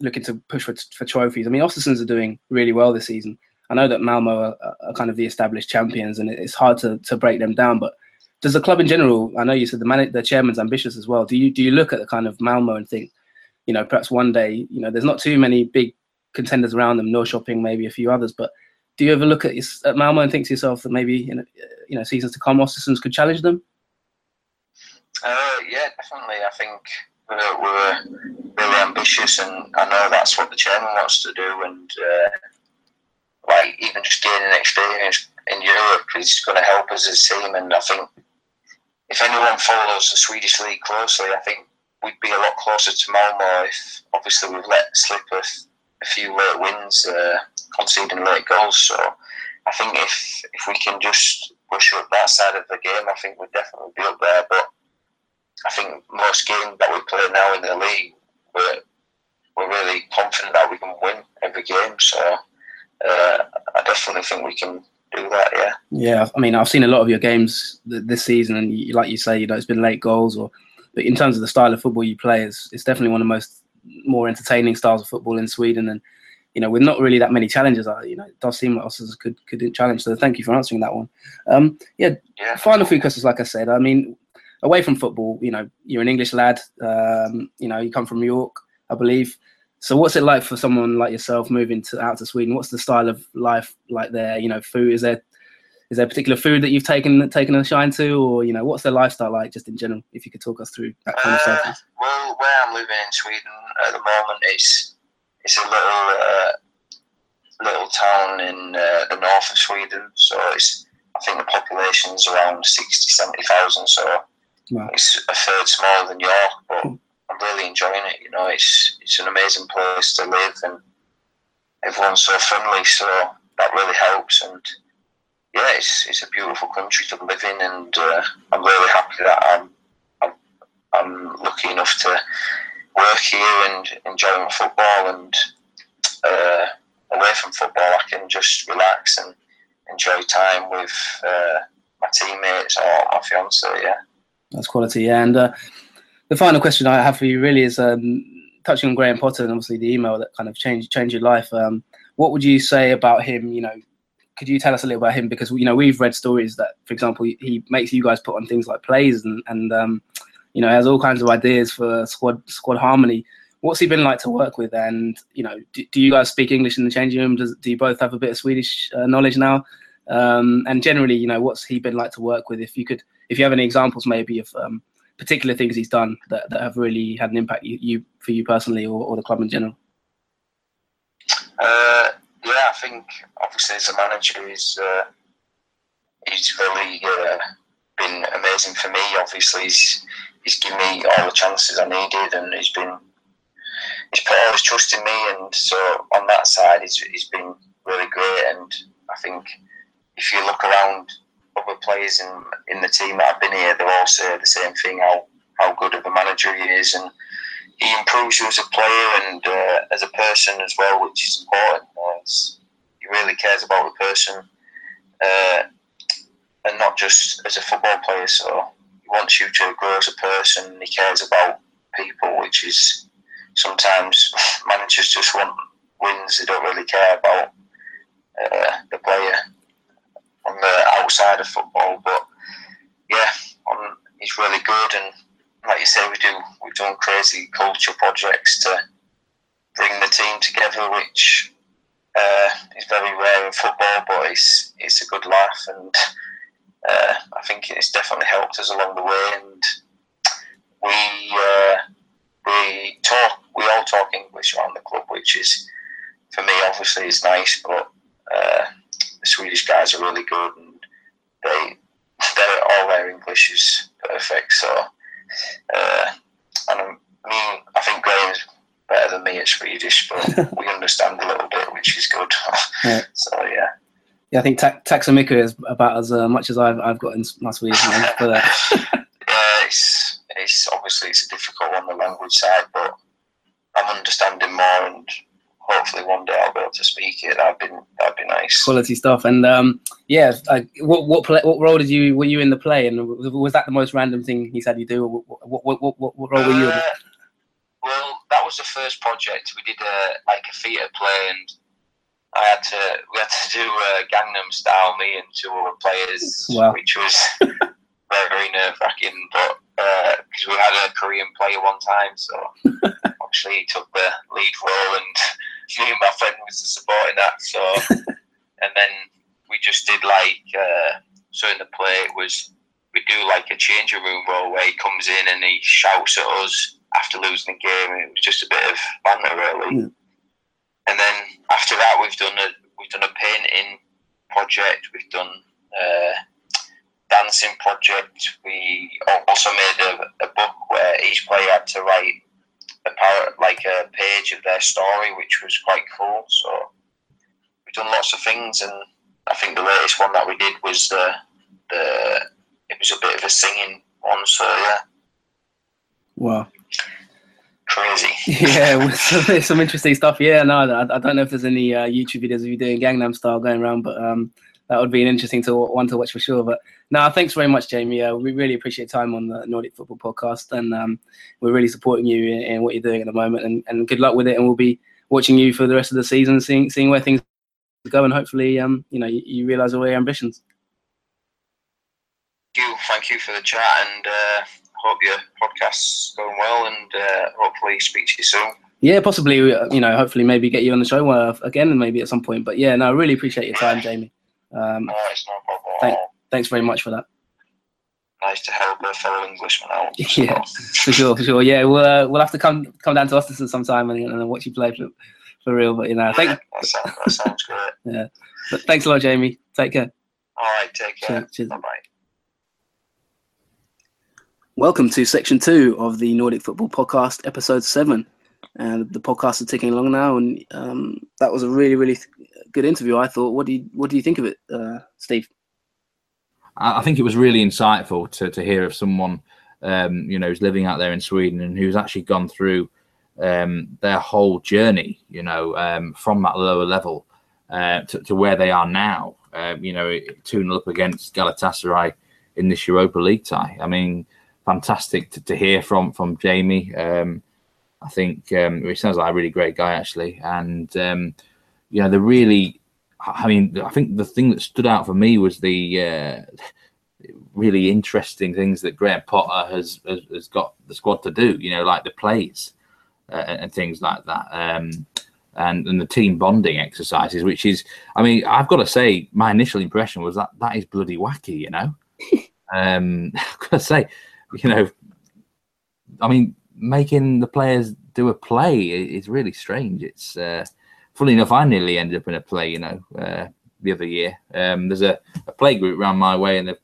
looking to push for, for trophies. I mean, Östersunds are doing really well this season. I know that Malmo are, are, kind of the established champions, and it's hard to, to break them down. But does the club in general? I know you said the man, the chairman's ambitious as well. Do you do you look at the kind of Malmo and think, you know, perhaps one day, you know, there's not too many big contenders around them, Norrköping, maybe a few others. But do you ever look at, at Malmo and think to yourself that maybe you know, you know seasons to come, Östersunds could challenge them? Uh, yeah, definitely. I think we're, we're really ambitious, and I know that's what the chairman wants to do. And uh, like even just gaining experience in Europe is going to help us as a team. And I think if anyone follows the Swedish league closely, I think we'd be a lot closer to Malmo if obviously we've let slip a, few late wins, uh, conceding late goals. So I think if if we can just push up that side of the game, I think we'd definitely be up there. But I think most games that we play now in the league, we're, we're really confident that we can win every game. So uh, I definitely think we can do that. Yeah. Yeah, I mean, I've seen a lot of your games this season, and like you say, you know, it's been late goals, or but in terms of the style of football you play, it's, it's definitely one of the most more entertaining styles of football in Sweden, and you know, with not really that many challenges, you know, it does seem like us as a good, good challenge. So thank you for answering that one. Um, yeah, yeah, final few questions, like I said. I mean, away from football, you know, you're an English lad. Um, you know, you come from York, I believe. So what's it like for someone like yourself moving to out to Sweden? What's the style of life like there? You know, food is there is there a particular food that you've taken taken a shine to, or you know, what's their lifestyle like just in general? If you could talk us through that kind of Uh, stuff. well, where I'm living in Sweden at the moment, it's it's a little uh, little town in uh, the north of Sweden. So it's I think the population's around 60, 70,000. So Wow. it's a third smaller than York, but I'm really enjoying it. You know, it's it's an amazing place to live, and everyone's so friendly. So that really helps. And yeah, it's it's a beautiful country to live in, and uh, I'm really happy that I'm I'm, I'm lucky enough to work here and enjoy my football. And uh, away from football, I can just relax and enjoy time with uh, my teammates or my fiance. Yeah. That's quality. Yeah. And uh, the final question I have for you really is um, touching on Graham Potter and obviously the email that kind of changed changed your life. Um, what would you say about him? You know, could you tell us a little about him? Because you know we've read stories that, for example, he makes you guys put on things like plays and and um, you know has all kinds of ideas for squad squad harmony. What's he been like to work with? And you know, do, do you guys speak English in the changing room? Does, do you both have a bit of Swedish uh, knowledge now? Um, and generally, you know, what's he been like to work with? If you could, if you have any examples, maybe of um, particular things he's done that, that have really had an impact you, you for you personally or, or the club in general. Uh, yeah, I think obviously as a manager, he's uh, he's really uh, been amazing for me. Obviously, he's he's given me all the chances I needed, and he's been he's put all his trust in me. And so on that side, he's he's been really great. And I think if you look around other players in in the team that have been here, they all say the same thing: how how good of a manager he is, and he improves you as a player and uh, as a person as well, which is important. He really cares about the person, uh, and not just as a football player. So he wants you to grow as a person. He cares about people, which is sometimes managers just want wins. They don't really care about uh, the player on the outside of football. But yeah, on, he's really good and like you say, we do we've done crazy culture projects to bring the team together, which uh, is very rare in football, but it's it's a good laugh, and uh, I think it's definitely helped us along the way. And we uh, we talk, we all talk English around the club, which is for me obviously is nice, but uh, the Swedish guys are really good, and they they all their English is perfect. So. Uh, and um, me, I think Graham's better than me at Swedish, but we understand a little bit, which is good. Yeah. so yeah. Yeah, I think ta- Taxamica is about as uh, much as I've, I've got in my Swedish. But uh, yeah, it's it's obviously it's a difficult one, the language side, but I'm understanding more, and hopefully one day I'll be able to speak it. That'd be that'd be nice. quality stuff. And um, yeah, uh, what what play, what role did you were you in the play? And was that the most random thing he said you do? Or what what what, what, what role were you in? Uh, well, that was the first project. We did a like a theatre play, and I had to we had to do uh, Gangnam Style, me and two other players, Wow. which was very very nerve wracking. But because we had a Korean player one time, so actually he took the lead role, and me and my friend was the supporting act. So and then we just did like uh, so in the play it was we do like a changing room role where he comes in and he shouts at us after losing the game. It was just a bit of banter, really. Yeah. And then after that, we've done a we've done a painting project. We've done a dancing project. We also made a, a book where each player had to write a par- like a page of their story, which was quite cool. So we've done lots of things, and I think the latest one that we did was the the it was a bit of a singing one. So yeah, Wow. crazy. Yeah, some, some interesting stuff. Yeah, no, I, I don't know if there's any uh, YouTube videos of you doing Gangnam Style going around, but um, that would be an interesting to one to watch for sure. But no, thanks very much, Jamie. Uh, we really appreciate your time on the Nordic Football Podcast, and um, we're really supporting you in, in what you're doing at the moment. And, and good luck with it. And we'll be watching you for the rest of the season, seeing seeing where things go, and hopefully, um, you know, you, you realise all your ambitions. Thank you, thank you for the chat, and uh, hope your podcast's going well, and uh, hopefully speak to you soon. Yeah, possibly. uh, You know, hopefully, maybe get you on the show uh, again, and maybe at some point. But yeah, no, I really appreciate your time, Jamie. Um, No, it's no problem. Thank- thanks very much for that. Nice to help a fellow Englishman out. Yeah, for sure, for sure. Yeah, we'll uh, we'll have to come come down to Austin sometime and, and watch you play for, for real. But you know, thank, that, sounds, that sounds great. but thanks a lot, Jamie. Take care. All right, take care. Cheers. Cheers. Bye bye. Welcome to section two of the Nordic Football Podcast, episode seven. And the podcast is ticking along now, and um, that was a really, really th- good interview. I thought. What do you What do you think of it, uh, Steve? I think it was really insightful to, to hear of someone, um, you know, who's living out there in Sweden and who's actually gone through um, their whole journey, you know, um, from that lower level uh, to, to where they are now. Um, you know, 2 0 up against Galatasaray in this Europa League tie. I mean, fantastic to, to hear from from Jamie. Um, I think um, he sounds like a really great guy, actually. And, um, you know, the really I mean, I think the thing that stood out for me was the uh, really interesting things that Graham Potter has, has has got the squad to do. You know, like the plays uh, and, things like that, um, and and the team bonding exercises. Which is, I mean, I've got to say, my initial impression was that that is bloody wacky. You know, um, I've got to say, you know, I mean, making the players do a play is really strange. It's uh, funnily enough, I nearly ended up in a play, you know, uh, the other year. Um, there's a, a play group around my way, and they've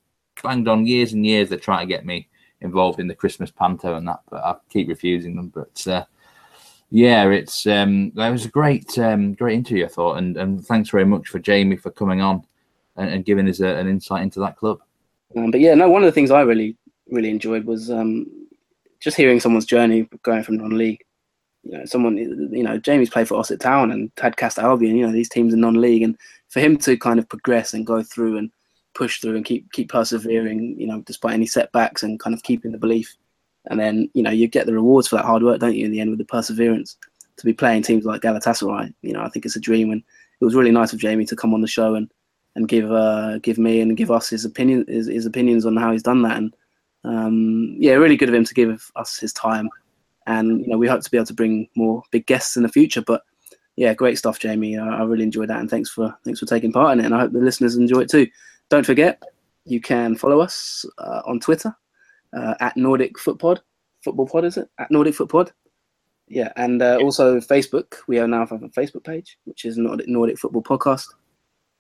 banged on years and years. They're trying to get me involved in the Christmas panto and that, but I keep refusing them. But uh, yeah, it's um, that was a great, um, great interview, I thought, and, and thanks very much for Jamie for coming on and, and giving us a, an insight into that club. Um, but yeah, no, one of the things I really, really enjoyed was um, just hearing someone's journey going from non-league. You know, someone, you know, Jamie's played for Ossett Town and Tadcaster Albion. You know, these teams are non-league, and for him to kind of progress and go through and push through and keep keep persevering, you know, despite any setbacks and kind of keeping the belief, and then you know you get the rewards for that hard work, don't you? In the end, with the perseverance to be playing teams like Galatasaray, you know, I think it's a dream, and it was really nice of Jamie to come on the show and and give uh, give me and give us his opinion his, his opinions on how he's done that and um, yeah really good of him to give us his time and you know we hope to be able to bring more big guests in the future but yeah great stuff Jamie. I, I really enjoyed that and thanks for thanks for taking part in it and I hope the listeners enjoy it too. Don't forget you can follow us uh, on Twitter uh, at Nordic Footpod Football Pod is it? At Nordic Footpod. Yeah and uh, also Facebook. We are now have a Facebook page which is Nordic, Nordic Football Podcast.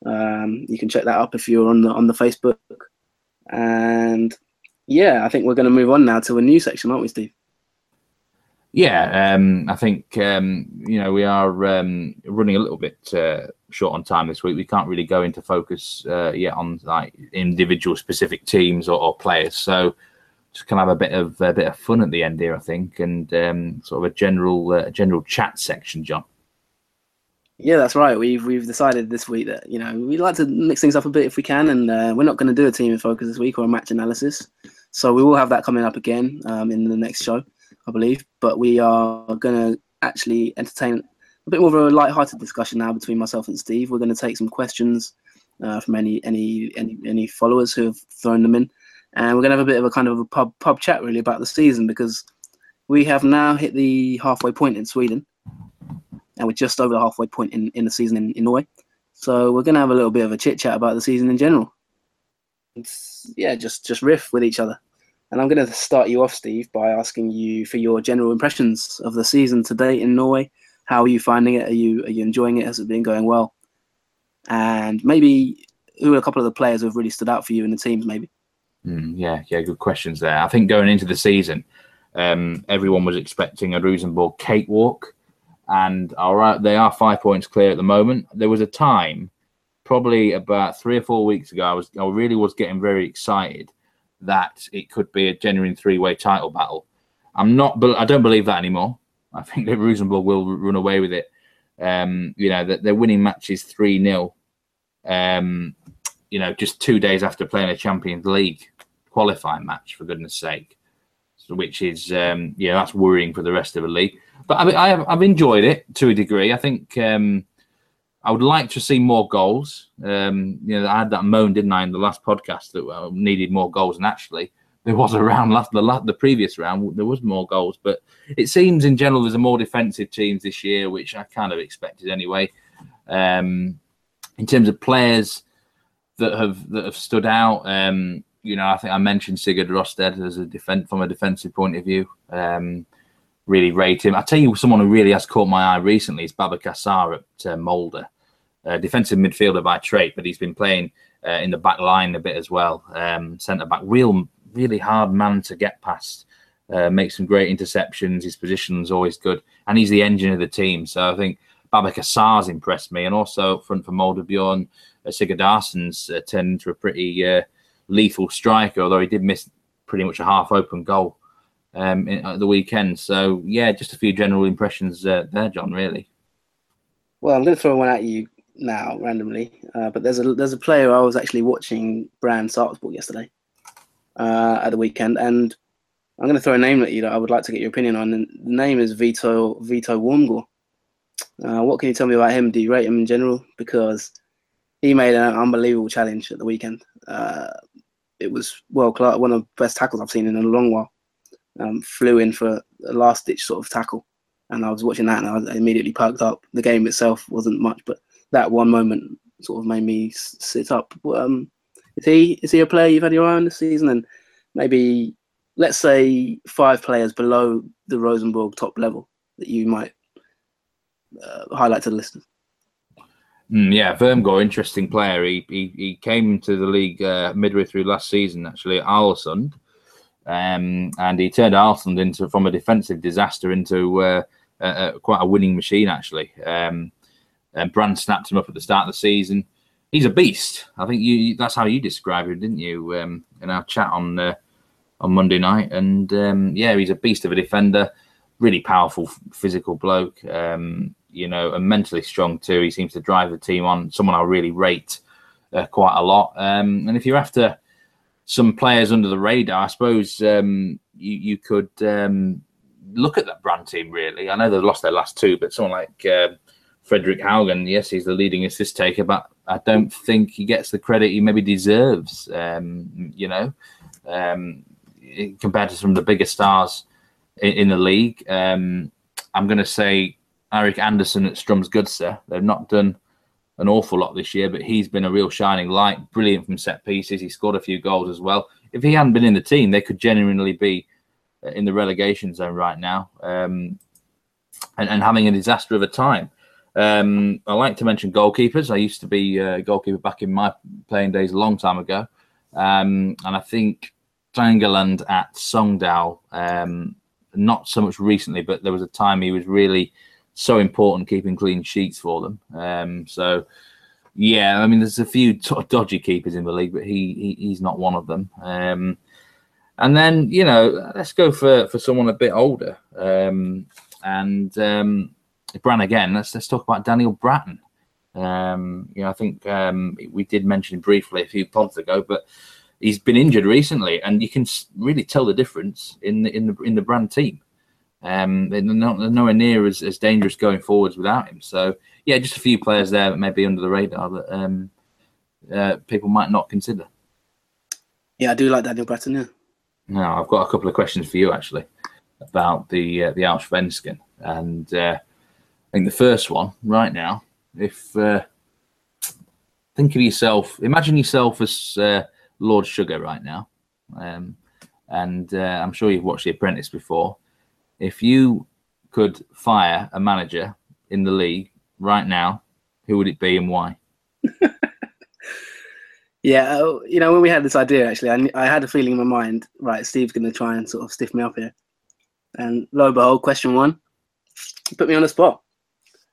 Um, you can check that up if you're on the on the Facebook. And yeah, I think we're going to move on now to a new section, aren't we, Steve? Yeah, um, I think um, you know we are um, running a little bit uh, short on time this week. We can't really go into focus uh, yet on like individual specific teams or, or players. So just kind of have a bit of a bit of fun at the end here, I think, and um, sort of a general uh, general chat section, John. Yeah, that's right. We've we've decided this week that you know we like to mix things up a bit if we can, and uh, we're not going to do a team in focus this week or a match analysis. So we will have that coming up again um, in the next show, I believe. But we are going to actually entertain a bit more of a light-hearted discussion now between myself and Steve. We're going to take some questions uh, from any any any any followers who have thrown them in, and we're going to have a bit of a kind of a pub pub chat really about the season because we have now hit the halfway point in Sweden and we're just over the halfway point in, in the season in, in Norway. So we're going to have a little bit of a chit chat about the season in general. It's, yeah, just just riff with each other. And I'm going to start you off, Steve, by asking you for your general impressions of the season to date in Norway. How are you finding it? Are you are you enjoying it? Has it been going well? And maybe who are a couple of the players who have really stood out for you in the teams? Maybe. Mm, yeah, yeah, good questions there. I think going into the season, um, everyone was expecting a Rosenborg cakewalk, and all right, they are five points clear at the moment. There was a time, probably about three or four weeks ago, I was I really was getting very excited that it could be a genuine three-way title battle. I'm not, but I don't believe that anymore. I think that Rosenborg will run away with it. Um, you know that they're winning matches three 0 um, you know, just two days after playing a Champions League qualifying match, for goodness sake, so, which is, um, yeah, that's worrying for the rest of the league. But I, I have, I've enjoyed it to a degree. I think um, I would like to see more goals. Um, you know, I had that moan, didn't I, in the last podcast that I needed more goals, and actually there was a round last the the previous round there was more goals, but it seems in general there's a more defensive teams this year, which I kind of expected anyway. Um, in terms of players that have that have stood out, um, you know, I think I mentioned Sigurd Rosted as a defense from a defensive point of view. Um, really rate him. I tell you, someone who really has caught my eye recently is Babacar Sarr at uh, Molde, uh, defensive midfielder by trade, but he's been playing uh, in the back line a bit as well. Um, centre back, real, really hard man to get past. Uh, makes some great interceptions. His position's always good, and he's the engine of the team. So I think Babacar Sarr's impressed me, and also front for Molde Bjorn uh, uh, turned into a pretty uh, lethal striker, although he did miss pretty much a half open goal um, in, at the weekend. So, yeah, just a few general impressions uh, there, John, really. Well, I'm going to throw one at you now randomly, uh, but there's a there's a player I was actually watching Brann Sarpsborg yesterday uh, at the weekend, and I'm going to throw a name at you that I would like to get your opinion on. And the name is Vito Vito Wormgoor. Uh, what can you tell me about him? Do you rate him in general? Because he made an unbelievable challenge at the weekend. Uh, it was class, one of the best tackles I've seen in a long while. Um, flew in for a last ditch sort of tackle, and I was watching that and I immediately perked up. The game itself wasn't much, but that one moment sort of made me sit up. Um, is he is he a player you've had your eye on this season? And maybe let's say five players below the Rosenborg top level that you might uh, highlight to the listeners. Mm, yeah, Wormgoor, interesting player. He, he he came to the league uh, midway through last season, actually at Ålesund, um, and he turned Ålesund into from a defensive disaster into uh, quite a winning machine, actually. Um, and Brann snapped him up at the start of the season. He's a beast. I think you that's how you described him, didn't you? Um, in our chat on uh, on Monday night, and um, yeah, he's a beast of a defender. Really powerful, physical bloke. Um, you know, and mentally strong too. He seems to drive the team on. Someone I really rate uh, quite a lot. Um, and if you're after some players under the radar, I suppose um, you, you could um, look at that Brann team. Really, I know they've lost their last two, but someone like uh, Fredrik Haugen, yes, he's the leading assist taker, but I don't think he gets the credit he maybe deserves. Um, you know, um, compared to some of the bigger stars in, in the league. Um, I'm going to say Eric Anderson at Strums Strømsgodset. They've not done an awful lot this year, but he's been a real shining light. Brilliant from set pieces. He scored a few goals as well. If he hadn't been in the team, they could genuinely be uh, in the relegation zone right now um, and, and, having a disaster of a time. Um, I like to mention goalkeepers. I used to be a goalkeeper back in my playing days a long time ago. Um, and I think Dyngeland at Sogndal, um, not so much recently, but there was a time he was really so important keeping clean sheets for them. Um, so yeah, I mean, there's a few of dodgy keepers in the league, but he, he he's not one of them. Um, and then you know, let's go for for someone a bit older. Um, and um, Brann again. Let's let's talk about Daniel Braaten. Um, you know, I think um, we did mention briefly a few pods ago, but he's been injured recently, and you can really tell the difference in the in the in the Brann team. Um, they're, not, they're nowhere near as, as dangerous going forwards without him. So yeah, just a few players there that may be under the radar that um, uh, people might not consider. Yeah, I do like Daniel Braaten. Yeah. Now I've got a couple of questions for you actually about the uh, the Allsvenskan, and uh, I think the first one right now, if uh, think of yourself, imagine yourself as uh, Lord Sugar right now. Um, and uh, I'm sure you've watched The Apprentice before. If you could fire a manager in the league right now, who would it be and why? yeah, uh, you know, when we had this idea, actually, I, I had a feeling in my mind, right, Steve's going to try and sort of stiff me up here. And lo and behold, question one, put me on the spot.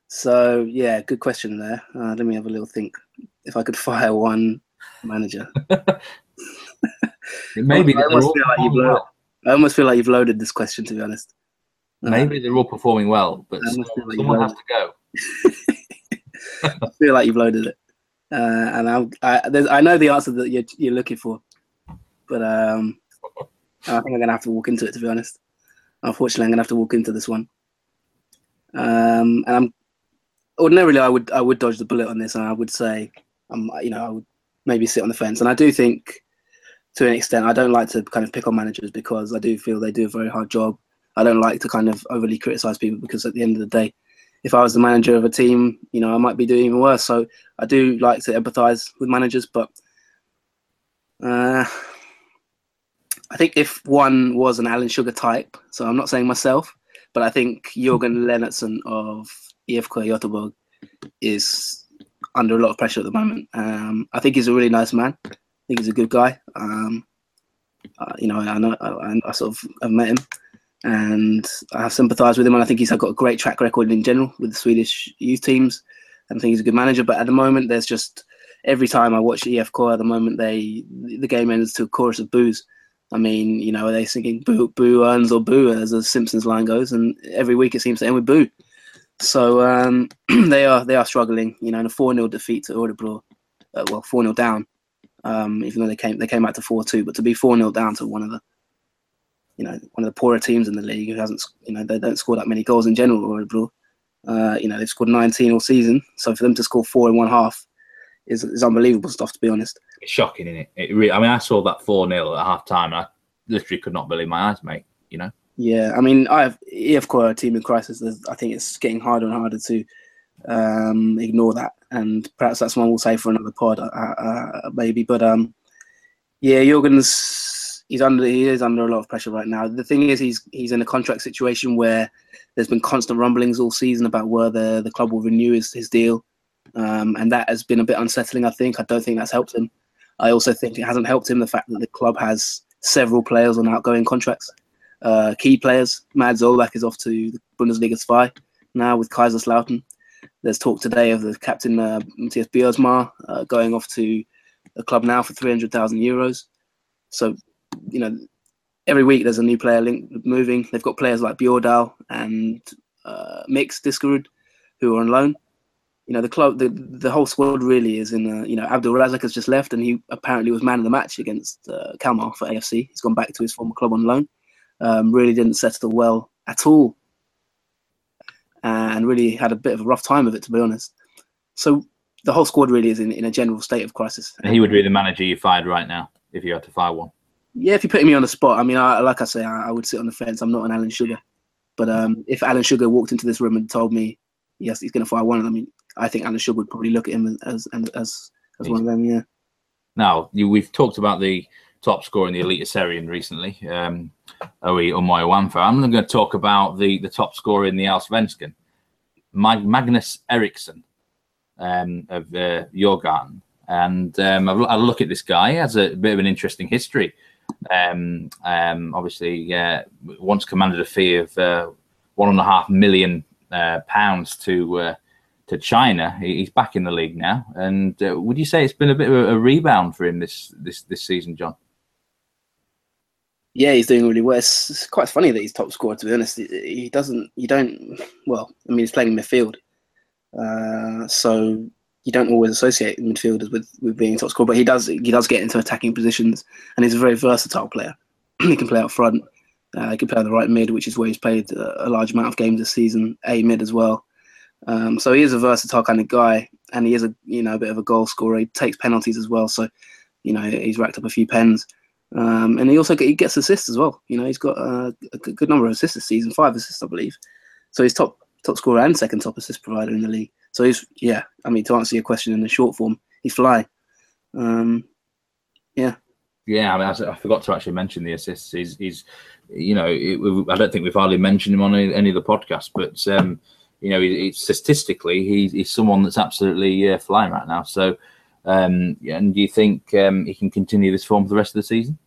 So, yeah, good question there. Uh, let me have a little think. If I could fire one manager. Maybe I almost, like I almost feel like you've loaded this question, to be honest. Maybe they're all performing well, but someone, like someone has to go. I feel like you've loaded it, uh, and I'm, I, I know the answer that you're, you're looking for, but um, I think I'm gonna have to walk into it. To be honest, unfortunately, I'm gonna have to walk into this one. Um, and I'm ordinarily I would I would dodge the bullet on this, and I would say, um, you know, I would maybe sit on the fence, and I do think to an extent I don't like to kind of pick on managers because I do feel they do a very hard job. I don't like to kind of overly criticize people because at the end of the day, if I was the manager of a team, you know, I might be doing even worse. So I do like to empathize with managers, but uh, I think if one was an Alan Sugar type, so I'm not saying myself, but I think Jorgen Lennartsson of IFK Göteborg is under a lot of pressure at the moment. Um, I think he's a really nice man. I think he's a good guy. Um, uh, you know, I know I, I, sort of have met him, and I have sympathised with him. And I think he's got a great track record in general with the Swedish youth teams. And I think he's a good manager. But at the moment, there's just every time I watch IFK at the moment, they the game ends to a chorus of boos. I mean, you know, are they singing "Boo, Boo earns" or "Boo" as the Simpsons line goes, and every week it seems to end with "Boo." So um, they are they are struggling. You know, in a four 0 defeat to Örebro, uh, well, four 0 down. Um, even though they came they came back to four two, but to be four 0 down to one of the you know one of the poorer teams in the league who hasn't you know they don't score that many goals in general. Örebro, uh, you know they've scored 19 all season, so for them to score four in one half is is unbelievable stuff. To be honest, it's shocking, isn't it? it really, I mean, I saw that four 0 at half time, and I literally could not believe my eyes, mate. You know. Yeah, I mean, I have IFK a team in crisis. I think it's getting harder and harder to um, ignore that, and perhaps that's one we'll say for another pod, uh, uh, maybe. But um, yeah, Jurgen's he's under he is under a lot of pressure right now. The thing is, he's he's in a contract situation where there's been constant rumblings all season about whether the club will renew his, his deal, um, and that has been a bit unsettling. I think I don't think that's helped him. I also think it hasn't helped him the fact that the club has several players on outgoing contracts uh, key players. Mads Albæk is off to the Bundesliga 2 now with Kaiserslautern. There's talk today of the captain uh, Mattias Bjärsmyr uh, going off to a club now for 300,000 euros. So, you know, every week there's a new player link moving. They've got players like Bjordal and uh, Mix Diskerud who are on loan. You know, the club, the, the whole squad really is in, uh, you know, Abdul Razak has just left and he apparently was man of the match against uh, Kalmar for AFC. He's gone back to his former club on loan um, really didn't settle well at all, and really had a bit of a rough time of it, to be honest. So the whole squad really is in, in a general state of crisis. And he would be the manager you fired right now if you had to fire one. Yeah, if you're putting me on the spot, I mean, I, like I say, I, I, would sit on the fence. I'm not an Alan Sugar, but um, if Alan Sugar walked into this room and told me, yes, he's going to fire one of them, I mean, I think Alan Sugar would probably look at him as as as, as one of them. Yeah. Now you, we've talked about the top scorer in the Eliteserien recently, um, Ohi Omoijuanfo. I'm going to talk about the, the top scorer in the Allsvenskan, Magnus Eriksson um, of uh, Djurgården. And um, I look at this guy, he has a bit of an interesting history. Um, um, obviously, uh, once commanded a fee of uh, one and a half million uh, pounds to uh, to China. He's back in the league now. And uh, would you say it's been a bit of a, rebound for him this this this season, John? Yeah, he's doing really well. It's, it's, quite funny that he's top scorer. To be honest, he doesn't. You don't. Well, I mean, he's playing in midfield, uh, so you don't always associate midfielders with with being top scorer. But he does. He does get into attacking positions, and he's a very versatile player. he can play up front. Uh, he can play on the right mid, which is where he's played a large amount of games this season. A mid as well. Um, so he is a versatile kind of guy, and he is a you know a bit of a goal scorer. He takes penalties as well, so you know he's racked up a few pens. Um, and he also he gets assists as well. You know, he's got uh, a good number of assists this season, five assists, I believe. So he's top top scorer and second top assist provider in the league. So he's yeah. I mean, to answer your question in the short form, he's flying. Um, yeah. Yeah, I mean, I, I forgot to actually mention the assists. He's, he's you know, it, I don't think we've hardly mentioned him on any, any of the podcasts, but um, you know, he, statistically, he's, he's someone that's absolutely uh, flying right now. So, um, and do you think um, he can continue this form for the rest of the season?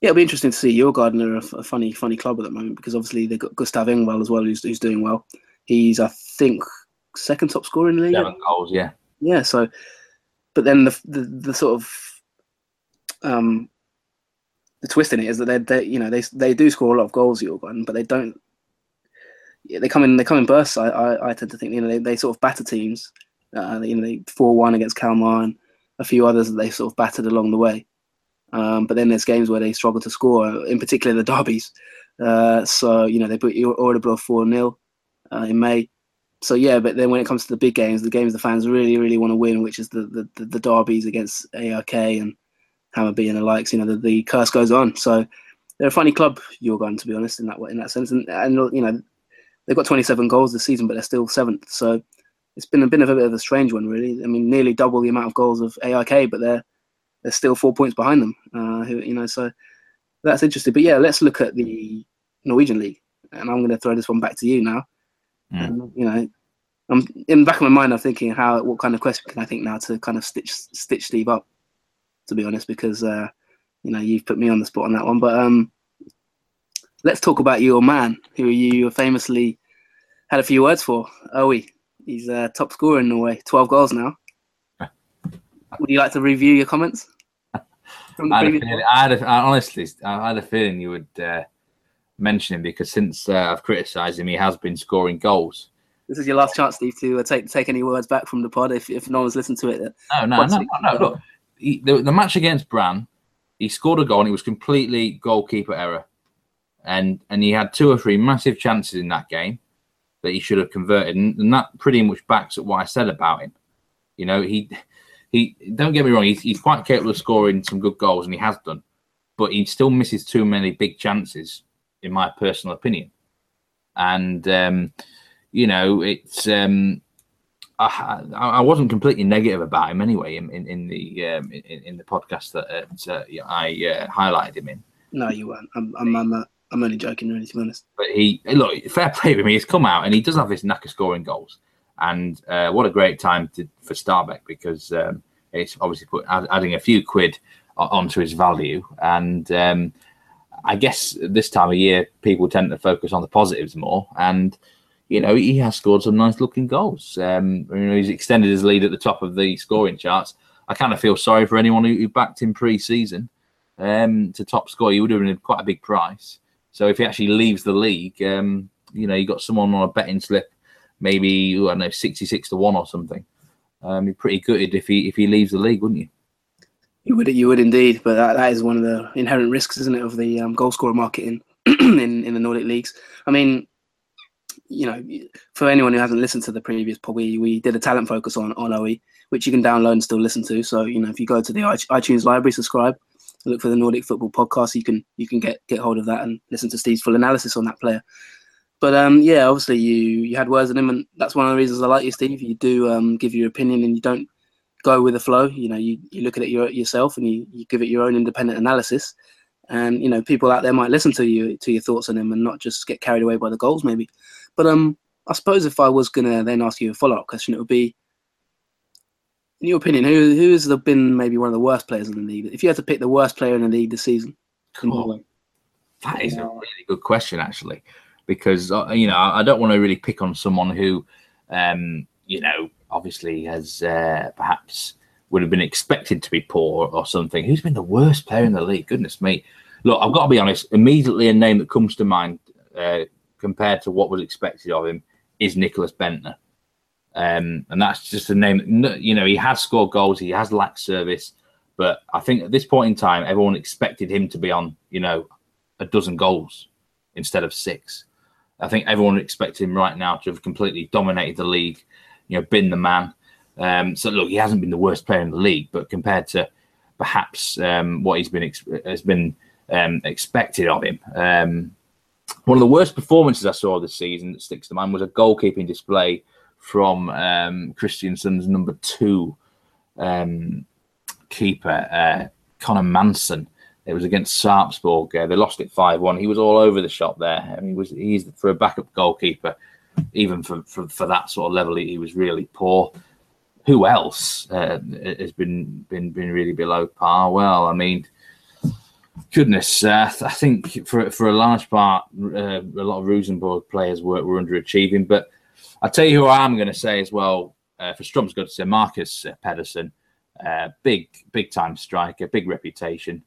Yeah, it'll be interesting to see. Djurgården are a, a funny, funny club at the moment because obviously they've got Gustav Engvall as well, who's, who's doing well. He's, I think, second top scorer in the league. Seven goals, yeah. Yeah, so, but then the the, the sort of um, the twist in it is that they, they you know they they do score a lot of goals, Djurgården, but they don't. Yeah, they come in they come in bursts. I, I, I tend to think you know they, they sort of batter teams. Uh, you know they four one against Kalmar and a few others that they sort of battered along the way. Um, but then there's games where they struggle to score, in particular the derbies. Uh, so you know they put Örebro four 0 uh, in May. So yeah, but then when it comes to the big games, the games the fans really really want to win, which is the the, the, the derbies against AIK and Hammarby and the likes, you know the, the curse goes on. So they're a funny club, Djurgården, to be honest, in that way, in that sense. And, and you know they've got 27 goals this season, but they're still seventh. So it's been a bit of a bit of a strange one, really. I mean, nearly double the amount of goals of AIK, but they're they're still four points behind them. Uh, you know, so that's interesting. But yeah, let's look at the Norwegian league, and I'm going to throw this one back to you now. Mm. Um, you know, I'm in the back of my mind. I'm thinking how what kind of question can I think now to kind of stitch stitch Steve up, to be honest, because uh, you know you've put me on the spot on that one. But um, let's talk about your man, who you famously had a few words for. Ohi, he's a top scorer in Norway, 12 goals now. Would you like to review your comments? I had, feeling, I, had a, I honestly, I had a feeling you would uh, mention him because since uh, I've criticised him, he has been scoring goals. This is your last chance, Steve, to uh, take take any words back from the pod if, if no one's listened to it. No, no, no, no, no. Look, he, the, the match against Brann, he scored a goal and it was completely goalkeeper error, and and he had two or three massive chances in that game that he should have converted, and, and that pretty much backs up what I said about him. You know, he he don't get me wrong, he's, he's quite capable of scoring some good goals, and he has done, but he still misses too many big chances, in my personal opinion. And um, you know, it's um, I, I wasn't completely negative about him anyway in, in, in the um, in, in, the podcast that uh, I uh, highlighted him in. No, you weren't. I'm I'm I'm, uh, I'm only joking, really, to be honest. But he look fair play with me. He's come out and he does have this knack of scoring goals. And uh, what a great time to, for Stabæk because um, it's obviously put adding a few quid onto his value. And um, I guess this time of year, people tend to focus on the positives more. And you know, he has scored some nice looking goals. Um, you know, he's extended his lead at the top of the scoring charts. I kind of feel sorry for anyone who, who backed him pre-season um, to top score. He would have been quite a big price. So if he actually leaves the league, um, you know, you got someone on a betting slip maybe I don't know sixty six to one or something. Um, you're pretty gutted if he if he leaves the league, wouldn't you? You would, you would indeed. But that, that is one of the inherent risks, isn't it, of the um, goal scorer market in, in in the Nordic leagues. I mean, you know, for anyone who hasn't listened to the previous pod, we, we did a talent focus on on Ohi, which you can download and still listen to. So you know, if you go to the iTunes library, subscribe, look for the Nordic Football Podcast, you can you can get get hold of that and listen to Steve's full analysis on that player. But um, yeah, obviously you you had words with him, and that's one of the reasons I like you, Steve. You do um, give your opinion, and you don't go with the flow. You know, you, you look at it your, yourself, and you, you give it your own independent analysis. And you know, people out there might listen to you to your thoughts on him, and not just get carried away by the goals, maybe. But um, I suppose if I was gonna then ask you a follow up question, it would be, in your opinion, who who has been maybe one of the worst players in the league? If you had to pick the worst player in the league this season, cool. that is a really good question, actually because uh, you know I don't want to really pick on someone who, um, you know, obviously has uh, perhaps would have been expected to be poor or something. Who's been the worst player in the league? Goodness me! Look, I've got to be honest. Immediately, a name that comes to mind uh, compared to what was expected of him is Nicklas Bendtner. Um, and that's just a name that, you know, he has scored goals, he has lacked service, but I think at this point in time, everyone expected him to be on, you know, a dozen goals instead of six. I think everyone expected him right now to have completely dominated the league, you know, been the man. Um, so look, he hasn't been the worst player in the league, but compared to perhaps um, what he's been ex- has been um, expected of him, um, one of the worst performances I saw this season that sticks to mind was a goalkeeping display from um, Kristiansund's number two um, keeper. Uh, Conor Manson. It was against Sarpsborg. Uh, they lost it five one. He was all over the shop there. I mean, he was he's for a backup goalkeeper, even for for, for that sort of level, he, he was really poor. Who else uh, has been been been really below par? Well, I mean, goodness, uh, I think for for a large part, uh, a lot of Rosenborg players were, were underachieving. But I'll tell you who I am going to say as well. Uh, for Strømsgodset Marcus Pedersen, uh, big big time striker, big reputation.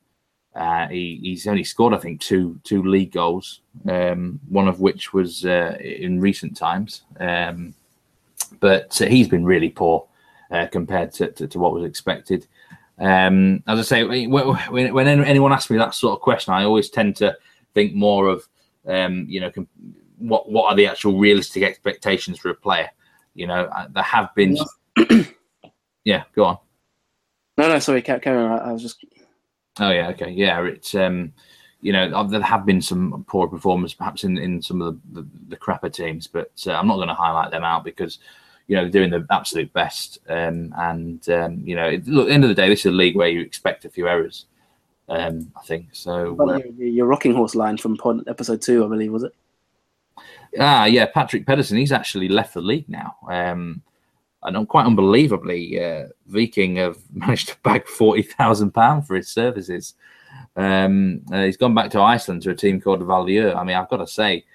Uh, he, he's only scored, I think, two two league goals, um, one of which was uh, in recent times. Um, but he's been really poor compared to, to, to what was expected. Um, as I say, when, when anyone asks me that sort of question, I always tend to think more of, um, you know, what what are the actual realistic expectations for a player? You know, uh, there have been. yeah, go on. No, no, sorry, carry on. I was just. Oh yeah, okay, yeah. It's um, you know, there have been some poor performers, perhaps in in some of the the, the crapper teams, but uh, I'm not going to highlight them out because you know, they're doing the absolute best. Um, and um, you know, look, at the end of the day, this is a league where you expect a few errors. Um, I think so. Uh, your, your, rocking horse line from pod, episode two, I believe, was it? Ah, yeah, Patrick Pedersen. He's actually left the league now. Um, and quite unbelievably, uh, Viking have managed to bag forty thousand pound for his services. Um, uh, he's gone back to Iceland to a team called Valur. I mean, I've got to say,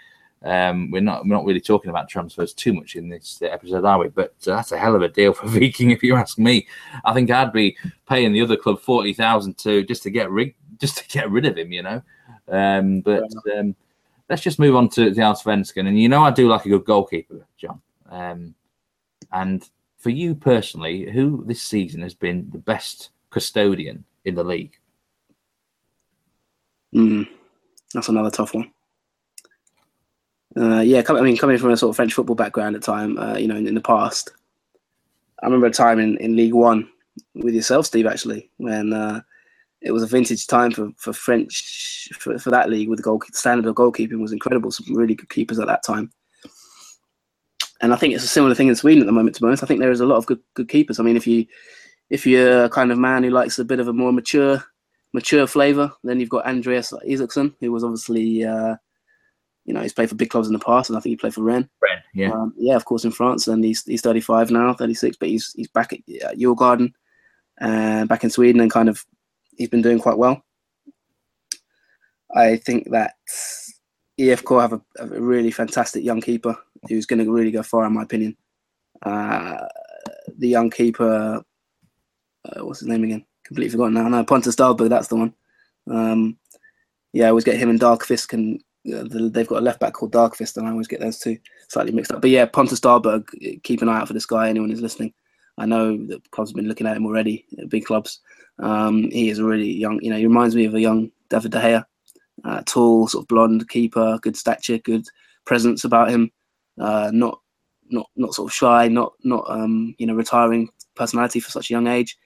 um, we're not we're not really talking about transfers too much in this episode, are we? But uh, that's a hell of a deal for Viking, if you ask me. I think I'd be paying the other club forty thousand to just to get rid just to get rid of him, you know. Um, but um, let's just move on to the Allsvenskan, and you know I do like a good goalkeeper, John. Um, and for you personally, who this season has been the best custodian in the league? Mm, that's another tough one. Uh, yeah, I mean, coming from a sort of French football background at the time, uh, you know, in, in, the past, I remember a time in, in League One with yourself, Steve, actually, when uh, it was a vintage time for, for French for, for that league with the goal standard of goalkeeping was incredible. Some really good keepers at that time, and I think it's a similar thing in Sweden at the moment. To be honest, I think there is a lot of good good keepers. I mean, if you if you're a kind of man who likes a bit of a more mature mature flavour, then you've got Andreas Isaksson, who was obviously uh, you know, he's played for big clubs in the past, and I think he played for Rennes. Rennes, yeah, um, yeah, of course, in France, and he's he's 35 now, 36, but he's he's back at uh, Djurgården, uh, back in Sweden, and kind of he's been doing quite well. I think that IFK have a, a really fantastic young keeper who's going to really go far, in my opinion. Uh, the young keeper, uh, what's his name again? Completely forgotten now. No, Pontus Dahlberg, that's the one. Um, yeah, I always get him and Dahlqvist can they've got a left back called Dahlqvist, and I always get those two slightly mixed up. But yeah, Pontus Dahlberg, keep an eye out for this guy. Anyone who's listening, I know that clubs have been looking at him already, big clubs. Um, he is really young, you know, he reminds me of a young David De Gea, uh, tall, sort of blonde keeper, good stature, good presence about him. Uh, not, not, not sort of shy, not, not, um, you know, retiring personality for such a young age.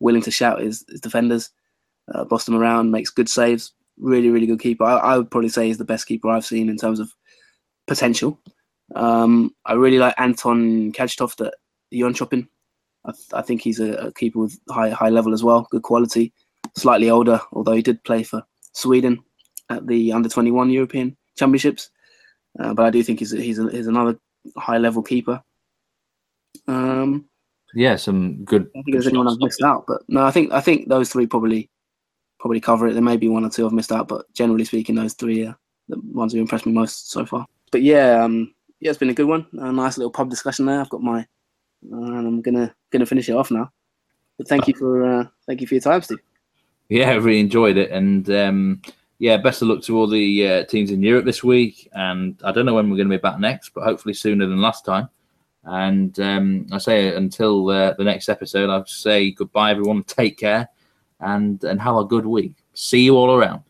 Willing to shout his, his defenders, uh, boss them around, makes good saves really, really good keeper. I, I, would probably say he's the best keeper I've seen in terms of potential. Um, I really like Anton Cajtoft at Jönköping. I, th- I think he's a, a, keeper with high high level as well, good quality. Slightly older, although he did play for Sweden at the under twenty one European Championships. Uh, but I do think he's he's, a, he's another high level keeper. Um, yeah, some good. I think there's anyone I've missed out, but no, I think I think those three probably probably cover it. There may be one or two I've missed out, but generally speaking, those three are the ones who impressed me most so far. But yeah, um, yeah, it's been a good one. A nice little pub discussion there. I've got my, and I'm gonna gonna finish it off now. But thank you for uh, thank you for your time, Steve. Yeah, I really enjoyed it, and um, yeah, best of luck to all the uh, teams in Europe this week. And I don't know when we're going to be back next, but hopefully sooner than last time. And um, I say until uh, the next episode, I'll say goodbye, everyone. Take care and and have a good week. See you all around.